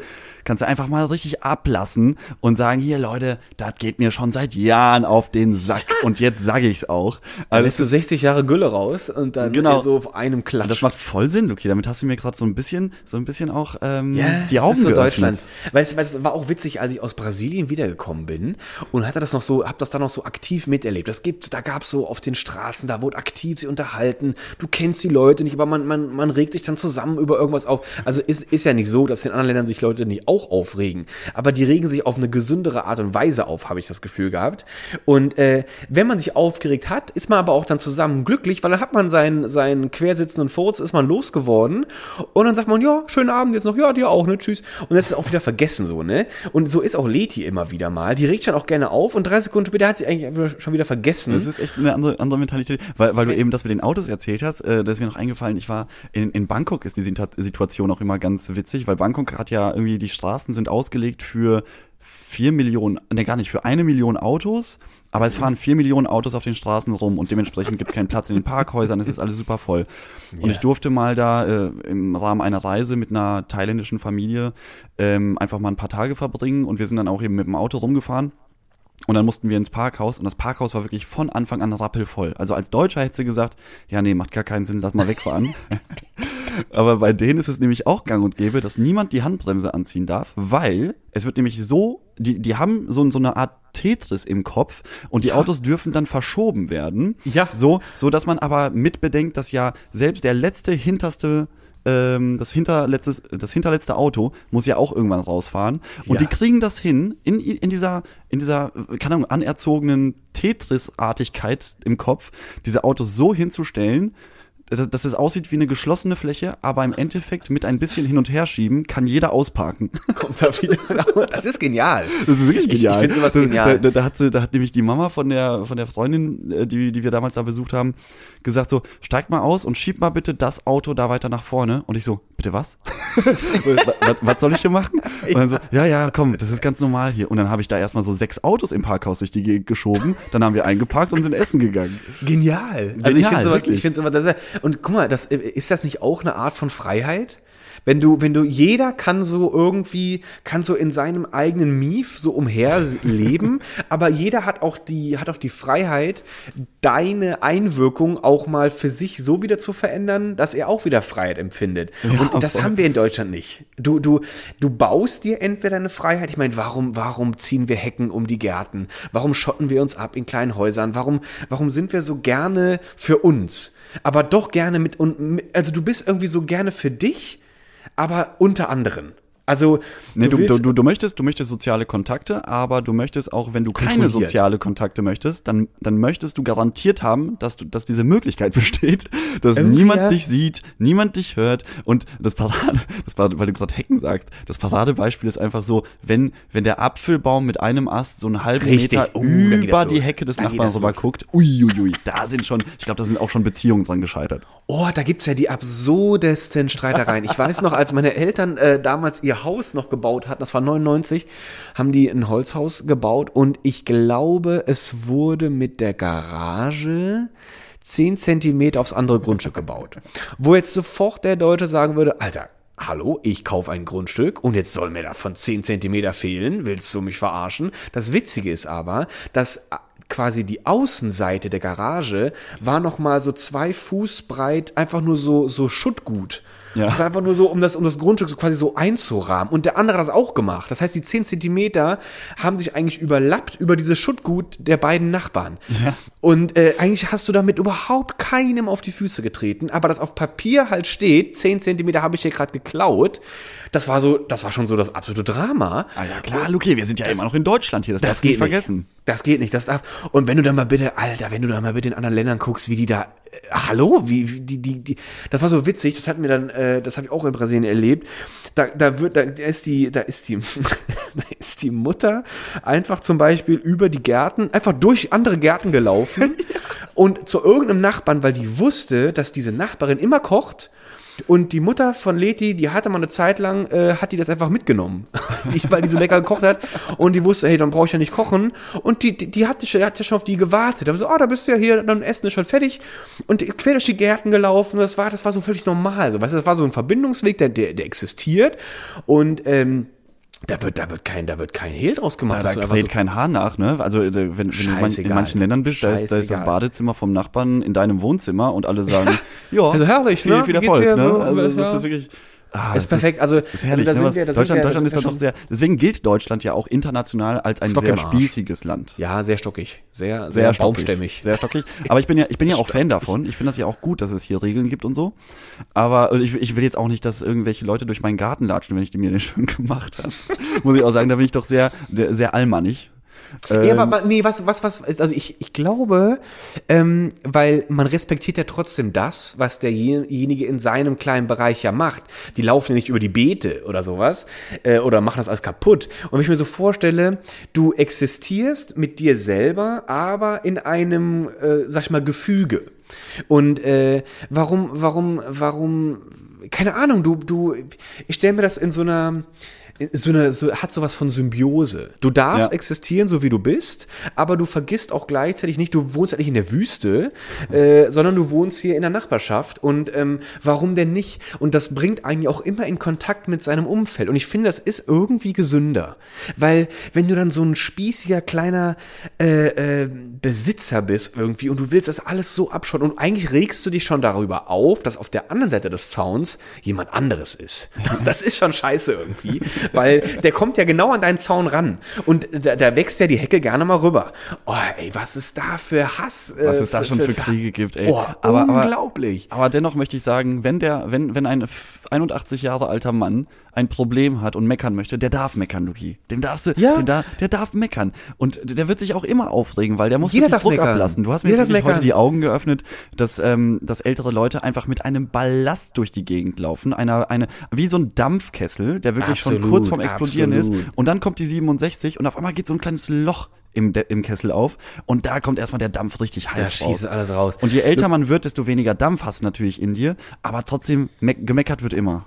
S5: Kannst
S4: du einfach mal richtig ablassen und sagen, hier Leute, das geht mir schon seit Jahren auf den Sack und jetzt sage ich's auch.
S5: Dann
S4: Also
S5: lässt du 60 Jahre Gülle raus und dann
S4: Genau.
S5: so auf einem Klatsch.
S4: das macht voll Sinn, Luki. Damit hast du mir gerade so ein bisschen, so ein bisschen auch ähm, die
S5: das
S4: Augen
S5: ist so
S4: geöffnet.
S5: Deutschland. Weil es, weil es war auch witzig, als ich aus Brasilien wiedergekommen bin und hatte das noch so, hab das dann noch so aktiv miterlebt. Das gibt, da gab's so auf den Straßen, da wurde aktiv sie unterhalten. Du kennst die Leute nicht, aber man, man, man regt sich dann zusammen über irgendwas auf. Also ist, ist ja nicht so, dass in anderen Ländern sich Leute nicht auch aufregen. Aber die regen sich auf eine gesündere Art und Weise auf, habe ich das Gefühl gehabt. Und äh, wenn man sich aufgeregt hat, ist man aber auch dann zusammen glücklich, weil dann hat man seinen, seinen quersitzenden Furz, ist man losgeworden. Und dann sagt man, ja, schönen Abend jetzt noch, ja, dir auch, ne, tschüss. Und das ist auch wieder vergessen so, ne? Und so ist auch Leti immer wieder mal. Die regt dann auch gerne auf und drei Sekunden später hat sie eigentlich schon wieder vergessen.
S4: Das ist echt eine andere, andere Mentalität, weil, weil du eben das mit den Autos erzählt hast, äh, da ist mir noch eingefallen, ich war in, in Bangkok ist die Situation auch immer ganz witzig, weil Bangkok hat ja irgendwie, die Straßen sind ausgelegt für vier Millionen, ne gar nicht, für eine Million Autos, aber es fahren vier Millionen Autos auf den Straßen rum und dementsprechend gibt es keinen Platz in den Parkhäusern, es ist alles super voll. Und
S5: Ja.
S4: ich durfte mal da äh, im Rahmen einer Reise mit einer thailändischen Familie ähm, einfach mal ein paar Tage verbringen und wir sind dann auch eben mit dem Auto rumgefahren. Und dann mussten wir ins Parkhaus und das Parkhaus war wirklich von Anfang an rappelvoll. Also als Deutscher hätte sie gesagt, ja nee, macht gar keinen Sinn, lass mal wegfahren. Aber bei denen ist es nämlich auch gang und gäbe, dass niemand die Handbremse anziehen darf, weil es wird nämlich so, die, die haben so, so eine Art Tetris im Kopf und die Autos dürfen dann verschoben werden.
S5: Ja.
S4: So, so dass man aber mitbedenkt, dass ja selbst der letzte, hinterste ähm, das, hinterletzte, das hinterletzte Auto muss ja auch irgendwann rausfahren. Und
S5: Ja.
S4: die kriegen das hin, in, in dieser, in dieser, keine Ahnung, anerzogenen Tetris-Artigkeit im Kopf, diese Autos so hinzustellen, dass, es aussieht wie eine geschlossene Fläche, aber im Endeffekt mit ein bisschen hin und her schieben kann jeder ausparken.
S5: kommt da wieder. Das ist genial.
S4: Das ist wirklich
S5: Ich- ich
S4: genial.
S5: find sowas
S4: Da-
S5: genial.
S4: Da, da, hat sie, da hat nämlich die Mama von der, von der Freundin, äh, die, die wir damals da besucht haben, gesagt so, steig mal aus und schieb mal bitte das Auto da weiter nach vorne. Und ich so, bitte was? was, was soll ich hier machen? Und dann so, ja, ja, komm, das ist ganz normal hier. Und dann habe ich da erstmal so sechs Autos im Parkhaus durch die Gegend geschoben. Dann haben wir eingeparkt und sind essen gegangen.
S5: Genial. Also ich
S4: Genial,
S5: finde sowas,
S4: wirklich.
S5: ich finde immer, das ist, und guck mal, das, ist das nicht auch eine Art von Freiheit? Wenn du, wenn du, jeder kann so irgendwie, kann so in seinem eigenen Mief so umher leben, aber jeder hat auch die, hat auch die Freiheit, deine Einwirkung auch mal für sich so wieder zu verändern, dass er auch wieder Freiheit empfindet. und das
S4: voll.
S5: haben wir in Deutschland nicht. Du, du, du baust dir entweder eine Freiheit. Ich meine, warum, warum ziehen wir Hecken um die Gärten? Warum schotten wir uns ab in kleinen Häusern? Warum, warum sind wir so gerne für uns? Aber doch gerne mit, und, mit- also du bist irgendwie so gerne für dich, aber unter anderen. Also,
S4: Nee, du, du, du, du möchtest, du möchtest soziale Kontakte, aber du möchtest auch, wenn du keine soziale Kontakte möchtest, dann, dann möchtest du garantiert haben, dass du, dass diese Möglichkeit besteht, dass
S5: Irgendwie
S4: niemand
S5: ja.
S4: dich sieht, niemand dich hört und das Parade, das war, weil du gerade Hecken sagst, das Paradebeispiel ist einfach so, wenn, wenn der Apfelbaum mit einem Ast so einen halben
S5: Richtig.
S4: Meter
S5: Oh,
S4: über die. Hecke des Nachbarn rüber
S5: los.
S4: guckt, uiuiui, da sind schon, ich glaube, da sind auch schon Beziehungen dran gescheitert.
S5: Oh, da gibt's ja die absurdesten Streitereien. Ich weiß noch, als meine Eltern äh, damals ihr Haus noch gebaut hatten, das war 99, haben die ein Holzhaus gebaut und ich glaube, es wurde mit der Garage 10 Zentimeter aufs andere Grundstück gebaut. Wo jetzt sofort der Deutsche sagen würde, Alter, Hallo, ich kaufe ein Grundstück und jetzt soll mir davon 10 Zentimeter fehlen. Willst du mich verarschen? Das Witzige ist aber, dass äh, quasi die Außenseite der Garage war noch mal so zwei Fuß breit, einfach nur so, so Schuttgut.
S4: Ja.
S5: Das war einfach nur so, um das, um das Grundstück so quasi so einzurahmen. Und der andere hat das auch gemacht. Das heißt, die 10 Zentimeter haben sich eigentlich überlappt über dieses Schuttgut der beiden Nachbarn. Und äh, eigentlich hast du damit überhaupt keinem auf die Füße getreten. Aber das auf Papier halt steht, 10 Zentimeter habe ich hier gerade geklaut. Das war so, das war schon so das absolute Drama.
S4: Ah ja, klar, Luki, wir sind ja immer noch in Deutschland hier, das,
S5: Das
S4: darfst du
S5: geht
S4: nicht vergessen.
S5: Das geht nicht, das darf. Und wenn du dann mal bitte, Alter, wenn du dann mal bitte in anderen Ländern guckst, wie die da, hallo, wie, wie die, die, die, das war so witzig, das hat mir dann, äh, das habe ich auch in Brasilien erlebt. Da, da wird, da, da ist die, da ist die, da ist die Mutter einfach zum Beispiel über die Gärten, einfach durch andere Gärten gelaufen und zu irgendeinem Nachbarn, weil die wusste, dass diese Nachbarin immer kocht. Und die Mutter von Leti, die hatte mal eine Zeit lang, äh, hat die das einfach mitgenommen, die, weil die so lecker gekocht hat. Und die wusste, hey, dann brauche ich ja nicht kochen. Und die, die, die hat, schon- hat ja schon auf die gewartet. Da war so, oh, da bist du ja hier, dann Essen ist schon fertig. Und quer durch die Gärten gelaufen. Das war, das war so völlig normal. So, weißt du, das war so ein Verbindungsweg, der, der, der existiert. Und ähm, da wird, da wird kein, da wird kein Hehl draus gemacht.
S4: Da, da kräht kein Hahn nach, ne? Also äh, wenn, wenn du man, in
S5: Scheißegal.
S4: manchen Ländern bist, da ist, da ist das
S5: Scheißegal.
S4: Badezimmer vom Nachbarn in deinem Wohnzimmer und alle sagen, ja,
S5: Also herrlich,
S4: viel,
S5: ne?
S4: viel Erfolg, ne?
S5: so?
S4: Also das
S5: Ja.
S4: ist wirklich, ah,
S5: Ist perfekt, also-
S4: das ist herrlich,
S5: also da
S4: ne?
S5: sind wir- da sind
S4: Deutschland,
S5: wir-
S4: Deutschland ist
S5: ja
S4: doch sehr, deswegen gilt Deutschland ja auch international als ein
S5: Stock
S4: sehr spießiges Land.
S5: ja, sehr stockig. Sehr, sehr,
S4: Sehr stockig.
S5: baumstämmig.
S4: Sehr stockig. Aber ich bin ja, ich bin ja auch Fan davon. Ich finde das ja auch gut, dass es hier Regeln gibt und so. Aber ich, ich will jetzt auch nicht, dass irgendwelche Leute durch meinen Garten latschen, wenn ich die mir nicht schön gemacht habe. Muss ich auch sagen, da bin ich doch sehr, sehr allmannig.
S5: Ja,
S4: Ähm,
S5: aber, aber nee, was, was, was, also ich, ich glaube, ähm, weil man respektiert ja trotzdem das, was derjenige in seinem kleinen Bereich ja macht. Die laufen ja nicht über die Beete oder sowas äh, oder machen das alles kaputt. Und wenn ich mir so vorstelle, du existierst mit dir selber, aber in einem, äh, sag ich mal, Gefüge. Und äh, warum, warum, warum, keine Ahnung, du, du, ich stelle mir das in so einer, so eine, so, hat sowas von Symbiose. Du darfst
S4: Ja.
S5: existieren, so wie du bist, aber du vergisst auch gleichzeitig nicht, du wohnst halt nicht in der Wüste, äh, sondern du wohnst hier in der Nachbarschaft. Und ähm, warum denn nicht? Und das bringt eigentlich auch immer in Kontakt mit seinem Umfeld. Und ich finde, das ist irgendwie gesünder. Weil wenn du dann so ein spießiger kleiner äh, äh, Besitzer bist irgendwie und du willst das alles so abschauen und eigentlich regst du dich schon darüber auf, dass auf der anderen Seite des Zauns jemand anderes ist. Das ist schon scheiße irgendwie, weil der kommt ja genau an deinen Zaun ran und da, da wächst ja die Hecke gerne mal rüber. Oh, ey, was ist da für Hass? äh,
S4: was es da schon für Kriege gibt, ey.
S5: Oh, unglaublich.
S4: Aber, aber dennoch möchte ich sagen, wenn der, wenn, wenn ein 81 Jahre alter Mann ein Problem hat und meckern möchte, der darf meckern, Luki. Dem darfst du,
S5: Ja.
S4: den da, der darf meckern. Und der wird sich auch immer aufregen, weil der muss
S5: Jeder
S4: wirklich Druck
S5: meckern.
S4: ablassen. Du hast mir wirklich heute die. Augen geöffnet, dass, ähm, dass ältere Leute einfach mit einem Ballast durch die Gegend laufen. Einer, eine, wie so ein Dampfkessel, der wirklich schon
S5: Absolut,
S4: kurz vorm Explodieren
S5: absolut.
S4: ist. Und dann kommt die 67 und auf einmal geht so ein kleines Loch im, De im Kessel auf und da kommt erstmal der Dampf richtig
S5: Da
S4: heiß raus.
S5: schießt alles raus.
S4: Und je älter man wird, desto weniger Dampf hast du natürlich in dir, aber trotzdem me gemeckert wird immer.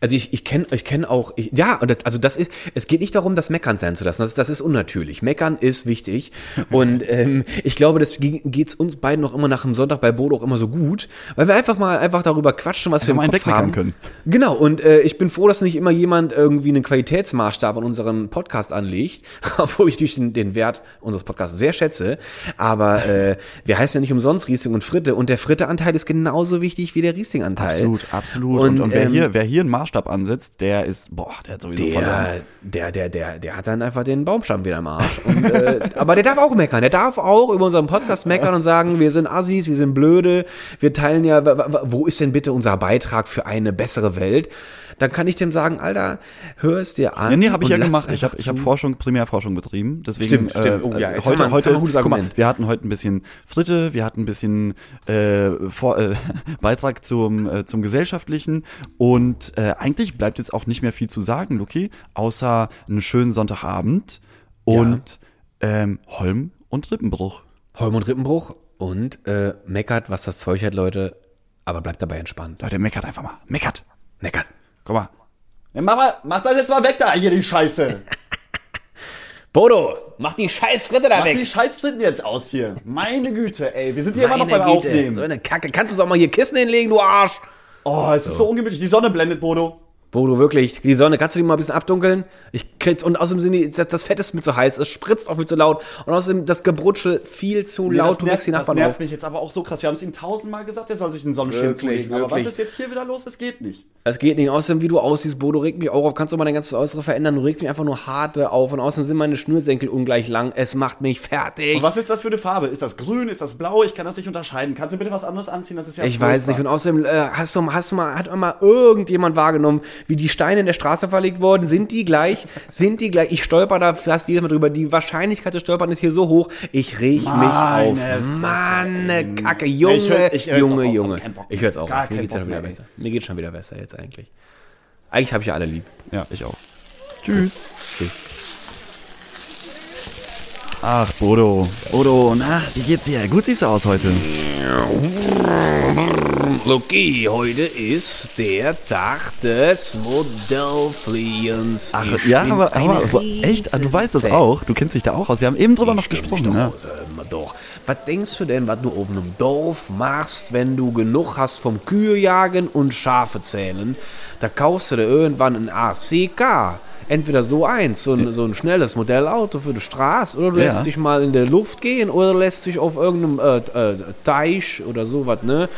S5: Also ich, ich kenne ich kenn auch, ich, ja, und das, also das ist, es geht nicht darum, das Meckern sein zu lassen. Das, das ist unnatürlich. Meckern ist wichtig. Und ähm, ich glaube, das geht's uns beiden noch immer nach dem Sonntag bei Bodo auch immer so gut, weil wir einfach mal einfach darüber quatschen, was wir im Kopf haben.
S4: können.
S5: Genau. Und äh, ich bin froh, dass nicht immer jemand irgendwie einen Qualitätsmaßstab an unseren Podcast anlegt, obwohl ich durch den, den Wert unseres Podcasts sehr schätze. Aber äh, wir heißen ja nicht umsonst Riesling und Fritte. Und der Fritte-Anteil ist genauso wichtig wie der Riesling-Anteil.
S4: Absolut, absolut. Und, und, wer,
S5: ähm,
S4: hier, wer hier einen Maßstab ansetzt, der ist, boah, der hat sowieso verloren.
S5: der, der, der, der, der hat dann einfach den Baumstamm wieder im Arsch. Und, äh, aber der darf auch meckern. Der darf auch über unseren Podcast meckern und sagen, wir sind Assis, wir sind blöde, wir teilen ja, wo ist denn bitte unser Beitrag für eine bessere Welt? Dann kann ich dem sagen, Alter, hör es dir an.
S4: Nee, nee, habe ich ja gemacht. Ich habe ich hab. Forschung, Primärforschung betrieben. Deswegen,
S5: Stimmt, stimmt. Oh ja,
S4: äh,
S5: haben wir
S4: heute,
S5: ein-
S4: heute ist, guck mal, wir hatten heute ein bisschen Fritte, wir hatten ein bisschen äh, vor, äh, Beitrag zum, äh, zum Gesellschaftlichen und äh, eigentlich bleibt jetzt auch nicht mehr viel zu sagen, Luki, außer einen schönen Sonntagabend und ähm, Holm und Rippenbruch.
S5: Holm und Rippenbruch und äh, meckert, was das Zeug hat, Leute, aber bleibt dabei entspannt.
S4: Leute, meckert einfach mal. Meckert.
S5: Meckert.
S4: Guck mal. Ja, mach, mal, mach das jetzt mal weg da, hier die Scheiße.
S5: Bodo, mach die scheiß Fritte da
S4: Mach
S5: weg.
S4: die Scheißfritten jetzt aus hier. Meine Güte, ey. Wir sind hier immer noch
S5: Meine
S4: beim
S5: Güte,
S4: Aufnehmen.
S5: So eine Kacke. Kannst du doch mal hier Kissen hinlegen, du Arsch?
S4: Oh, es ist so ungemütlich. Die Sonne blendet, Bodo.
S5: Bodo, wirklich, die Sonne, kannst du die mal ein bisschen abdunkeln? Ich krieg's, und außerdem sind die, das, das Fett ist mir zu heiß, es spritzt auch mir zu laut. Und außerdem das Gebrutschel viel zu laut, du wächst die
S4: das
S5: Nachbarn
S4: nervt
S5: auf.
S4: mich jetzt aber auch so krass. Wir haben es ihm tausendmal gesagt, er soll sich einen Sonnenschirm
S5: Wirklich,
S4: zulegen. Aber was
S5: wirklich.
S4: ist jetzt hier wieder los? Das geht nicht.
S5: Es geht nicht. Außerdem, wie du aussiehst, Bodo, regt mich auch auf. Kannst du mal dein ganzes Äußere verändern? Du regst mich einfach nur harte auf. Und außerdem sind meine Schnürsenkel ungleich lang. Es macht mich fertig.
S4: Und was ist das für eine Farbe? Ist das grün? Ist das blau? Ich kann das nicht unterscheiden. Kannst du bitte was anderes anziehen? Das ist ja
S5: Ich weiß nicht. Und außerdem, äh, hast du, hast du mal, hat mal irgendjemand wahrgenommen, wie die Steine in der Straße verlegt wurden? Sind die gleich? Sind die gleich? Ich stolper da fast jedes Mal drüber. Die Wahrscheinlichkeit zu stolpern ist hier so hoch. Ich reg mich
S4: Meine
S5: auf.
S4: Fresse,
S5: Mann. Kacke.
S4: Ich
S5: Junge,
S4: ich
S5: Junge,
S4: auch auf.
S5: Junge.
S4: Bock
S5: Ich hör's auch.
S4: Gar
S5: auf. Mir geht's ja
S4: Bock
S5: wieder besser. Mir geht's schon wieder besser jetzt eigentlich. Eigentlich habe ich ja alle lieb.
S4: Ja, ich auch. Tschüss. Ach, Bodo. Bodo, na, wie geht's dir? Gut siehst du aus heute.
S5: Lucky, heute ist der Tag des Modellfliehens.
S4: Ach,
S5: Ich
S4: ja, aber, aber, aber echt, du weißt das auch. Du kennst dich da auch aus. Wir haben eben drüber noch
S5: Ich kenn
S4: gesprochen, ne?
S5: doch hör mal doch. Was denkst du denn, was du auf einem Dorf machst, wenn du genug hast vom Kühe jagen und Schafe zählen? Da kaufst du dir irgendwann ein ACK. Entweder so eins, so ein, so ein schnelles Modellauto für die Straße, oder du
S4: Ja.
S5: lässt dich mal in der Luft gehen, oder lässt dich auf irgendeinem äh, äh, Teich oder sowas, ne?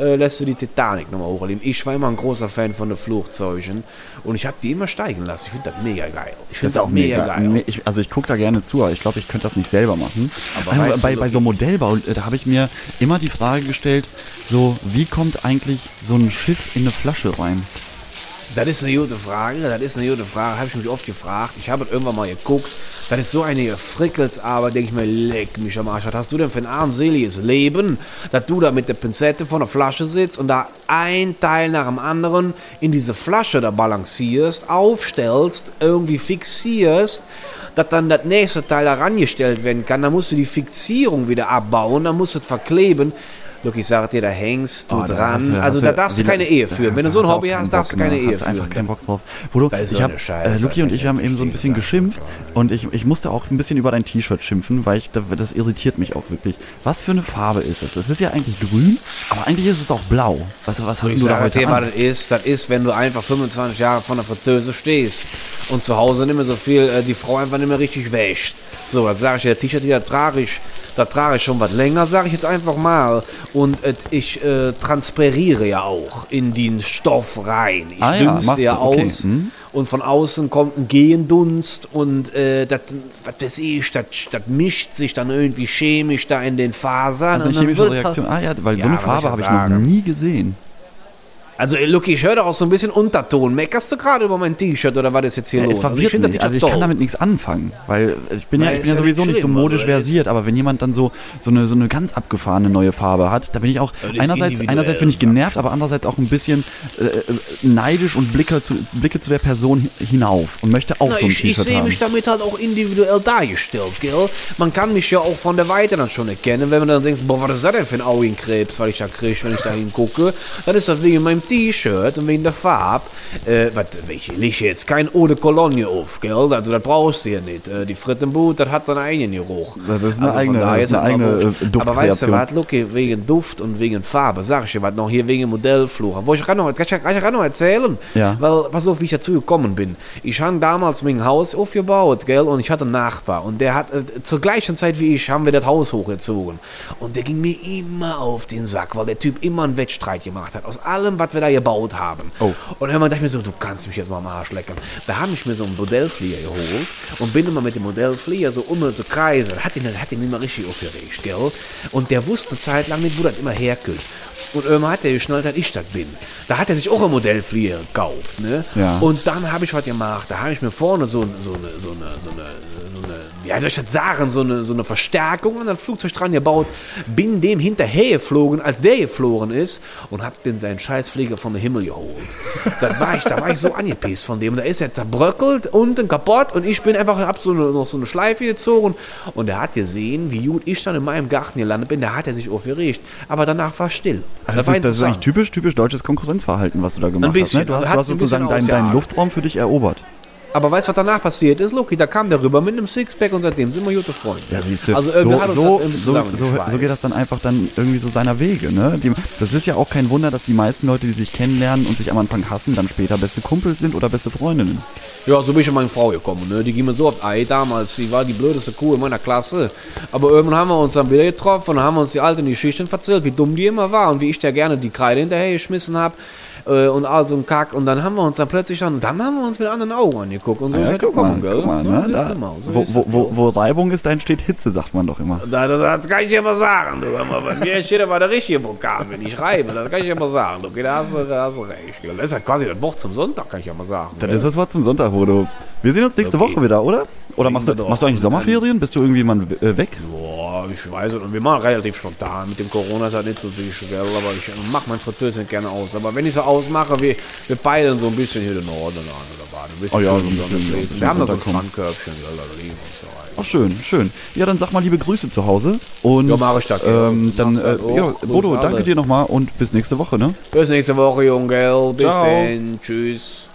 S5: Äh, lässt du die Titanic nochmal hochleben. Ich war immer ein großer Fan von den Flugzeugen und ich habe die immer steigen lassen. Ich finde das mega geil. Ich
S4: Das
S5: finde
S4: ist auch mega. Me- Ich, also ich gucke da gerne zu, aber ich glaube, ich könnte das nicht selber machen.
S5: Aber weißt du,
S4: bei, bei so Modellbau, äh, da habe ich mir immer die Frage gestellt, so, wie kommt eigentlich so ein Schiff in eine Flasche rein?
S5: Das ist eine gute Frage, das ist eine gute Frage, habe ich mich oft gefragt. Ich habe es irgendwann mal geguckt. Das ist so eine Frickelsarbeit, denke ich mir, leck mich am Arsch. Was hast du denn für ein armseliges Leben, dass du da mit der Pinzette vor der Flasche sitzt und da ein Teil nach dem anderen in diese Flasche da balancierst, aufstellst, irgendwie fixierst, dass dann das nächste Teil da rangestellt werden kann. Dann musst du die Fixierung wieder abbauen, dann musst du es verkleben. Look, ich sage dir, da hängst du
S4: Oh, da
S5: dran.
S4: du-
S5: also da darfst du keine Ehe
S4: da
S5: führen. Wenn du so ein Hobby hast, darfst du keine
S4: ne?
S5: Ehe
S4: du einfach
S5: führen.
S4: keinen Bock drauf. Bodo, ich
S5: so eine Scheiße,
S4: äh, Luki und ich, haben eben so ein bisschen geschimpft und ich, ich musste auch ein bisschen über dein T-Shirt schimpfen, weil ich, das irritiert mich auch wirklich. Was für eine Farbe ist es? Es ist ja eigentlich grün, aber eigentlich ist es auch blau. Was, was hast
S5: Ich
S4: du da
S5: sage
S4: heute
S5: dir, was
S4: an?
S5: das ist. Das ist, wenn du einfach 25 Jahre von der Fritteuse stehst und zu Hause nicht mehr so viel, äh, die Frau einfach nicht mehr richtig wäscht. So, das sage ich dir. T-Shirt, die da trage ich, da trage ich schon was länger, sage ich jetzt einfach mal. Und äh, ich äh, transpiriere ja auch in den Stoff rein. Ich
S4: Ah ja,
S5: dünste ja
S4: okay,
S5: aus.
S4: hm.
S5: Und von außen kommt ein Gehendunst und äh, das, was weiß ich, das mischt sich dann irgendwie chemisch da in den Fasern.
S4: Also eine chemische Reaktion. Ah ja, weil
S5: Ja,
S4: so eine Farbe habe ich
S5: ja
S4: noch nie gesehen.
S5: Also, ey, Lucky, ich höre doch auch so ein bisschen Unterton. Meckerst du gerade über mein T-Shirt oder was ist jetzt hier
S4: Ja,
S5: los?
S4: es
S5: Also,
S4: verwirrt
S5: finde das
S4: mich.
S5: T-Shirt
S4: Also ich kann damit nichts anfangen, weil ich bin ja,
S5: Nein,
S4: ich bin ja
S5: ja
S4: sowieso
S5: nicht
S4: so
S5: schlimm,
S4: modisch
S5: also das
S4: versiert, aber wenn jemand dann so so eine so eine ganz abgefahrene neue Farbe hat, da bin ich auch
S5: das
S4: einerseits einerseits bin ich
S5: ich.
S4: genervt, aber andererseits auch ein bisschen äh, äh, neidisch und blicke zu blicke zu der Person hi- hinauf und möchte auch
S5: Na,
S4: so ein
S5: ich ich
S4: T-Shirt
S5: sehe
S4: haben.
S5: mich damit halt auch individuell dargestellt, gell? Man kann mich ja auch von der Weite dann schon erkennen, wenn man dann denkt, boah, was ist das denn für ein Augenkrebs, was ich da kriege, wenn ich da hingucke. Dann ist das wegen meinem T-Shirt und wegen der Farbe. Äh, was, ich lege jetzt kein Eau de Cologne auf, gell? Also das brauchst du ja nicht. Äh, die Frittenboot, das hat seinen eigenen Geruch.
S4: Das ist eine
S5: von
S4: eigene- das ist eine eigene,
S5: wurscht.
S4: äh,
S5: Aber weißt du was, Lucky, wegen Duft und wegen Farbe, sag ich dir was noch hier, wegen Modellflucher. Wo ich kann noch, kann ich, kann ich noch erzählen?
S4: Ja.
S5: Weil, pass auf, wie ich dazu gekommen bin. Ich habe damals mein Haus aufgebaut, gell, und ich hatte einen Nachbar. Und der hat, äh, zur gleichen Zeit wie ich, haben wir das Haus hochgezogen. Und der ging mir immer auf den Sack, weil der Typ immer einen Wettstreit gemacht hat. Aus allem, was wir da gebaut haben.
S4: Oh.
S5: Und irgendwann dachte ich mir so, du kannst mich jetzt mal am Arsch lecken. Da habe ich mir so einen Modellflieger geholt und bin immer mit dem Modellflieger so um zu kreisen. Hat ihn, hat ihn immer richtig aufgeregt, gell. Und der wusste eine Zeit lang nicht, wo das immer herkommt. Und irgendwann hat er geschnallt, dass ich das bin. Da hat er sich auch ein Modellflieger gekauft, ne?
S4: Ja.
S5: Und dann habe ich was gemacht. Da habe ich mir vorne so, so, eine, so, eine, so, eine, so eine, wie soll ich das sagen, so eine, so eine Verstärkung an das Flugzeug dran gebaut. Bin dem hinterher geflogen, als der geflogen ist und hab den seinen Scheißflieger vom Himmel geholt. da war ich, da war ich so angepisst von dem. Und da ist er zerbröckelt, unten kaputt und ich bin einfach, hab so eine, noch so eine Schleife gezogen und er hat gesehen, wie gut ich dann in meinem Garten gelandet bin. Da hat er sich aufgeregt. Aber danach war still.
S4: Das, ist,
S5: war
S4: das ist eigentlich typisch, typisch deutsches Konkurrenzverhalten, was du da gemacht
S5: bisschen.
S4: hast. Ne? Du hast,
S5: Also
S4: du hast sozusagen deinen, deinen. Luftraum für dich erobert.
S5: Aber weißt du, was danach passiert ist, Lucky? Da kam der rüber mit einem Sixpack und seitdem sind wir gute Freunde.
S4: Ja, siehst du,
S5: Also,
S4: so,
S5: uns
S4: so,
S5: das
S4: so, so, so geht das dann einfach dann irgendwie so seiner Wege. Ne? Die, das ist ja auch kein Wunder, dass die meisten Leute, die sich kennenlernen und sich am Anfang hassen, dann später beste Kumpels sind oder beste Freundinnen.
S5: Ja, so bin ich an meine Frau gekommen. Ne? Die ging mir so auf Ei damals. Sie war die blödeste Kuh in meiner Klasse. Aber irgendwann haben wir uns dann wieder getroffen und haben uns die alten Geschichten erzählt, wie dumm die immer war und wie ich der gerne die Kreide hinterher geschmissen habe. Äh, und all so ein Kack. Und dann haben wir uns dann plötzlich dann, dann haben wir uns mit anderen Augen angeguckt und so
S4: Ja,
S5: ist halt
S4: guck mal,
S5: gekommen, gell?
S4: guck mal, ne? da,
S5: du mal, so
S4: wo, wo, wo,
S5: gell?
S4: wo Reibung ist, da entsteht Hitze, sagt man doch immer.
S5: Da, das, das kann ich dir mal sagen. Du, mal, bei mir steht aber der richtige Vokal, wenn ich reibe. Das kann ich dir mal sagen. Okay, da hast du, da hast du recht. gell. Das ist ja quasi das Wort zum Sonntag, kann ich ja mal sagen.
S4: Das
S5: gell.
S4: ist das Wort zum Sonntag, Bodo. Wir sehen uns nächste
S5: Okay.
S4: Woche wieder, oder? Oder machst du, machst du eigentlich Sommerferien? Bist du irgendwie mal äh, weg?
S5: Boah, ich weiß es. Und wir machen relativ spontan. Mit dem Corona ist das nicht so sicher, gell? Aber ich mach mein Fritteuse gerne aus. Aber wenn ich so ausmache, wir, wir peilen so ein bisschen hier den Norden an oder Baden. Ein bisschen
S4: Oh ja,
S5: schön
S4: ein bisschen,
S5: schlägt.
S4: ein bisschen
S5: Wir haben da so ein. Strandkörbchen, gell? Da liegen wir uns so rein.
S4: Ach, schön, schön. Ja, dann sag mal liebe Grüße zu Hause. Und
S5: Ja, mach ich das,
S4: ähm, dann, äh,
S5: halt
S4: ja, Bodo, danke dir nochmal und bis nächste Woche, ne?
S5: Bis nächste Woche, Junge. Bis
S4: Ciao.
S5: dann. Tschüss.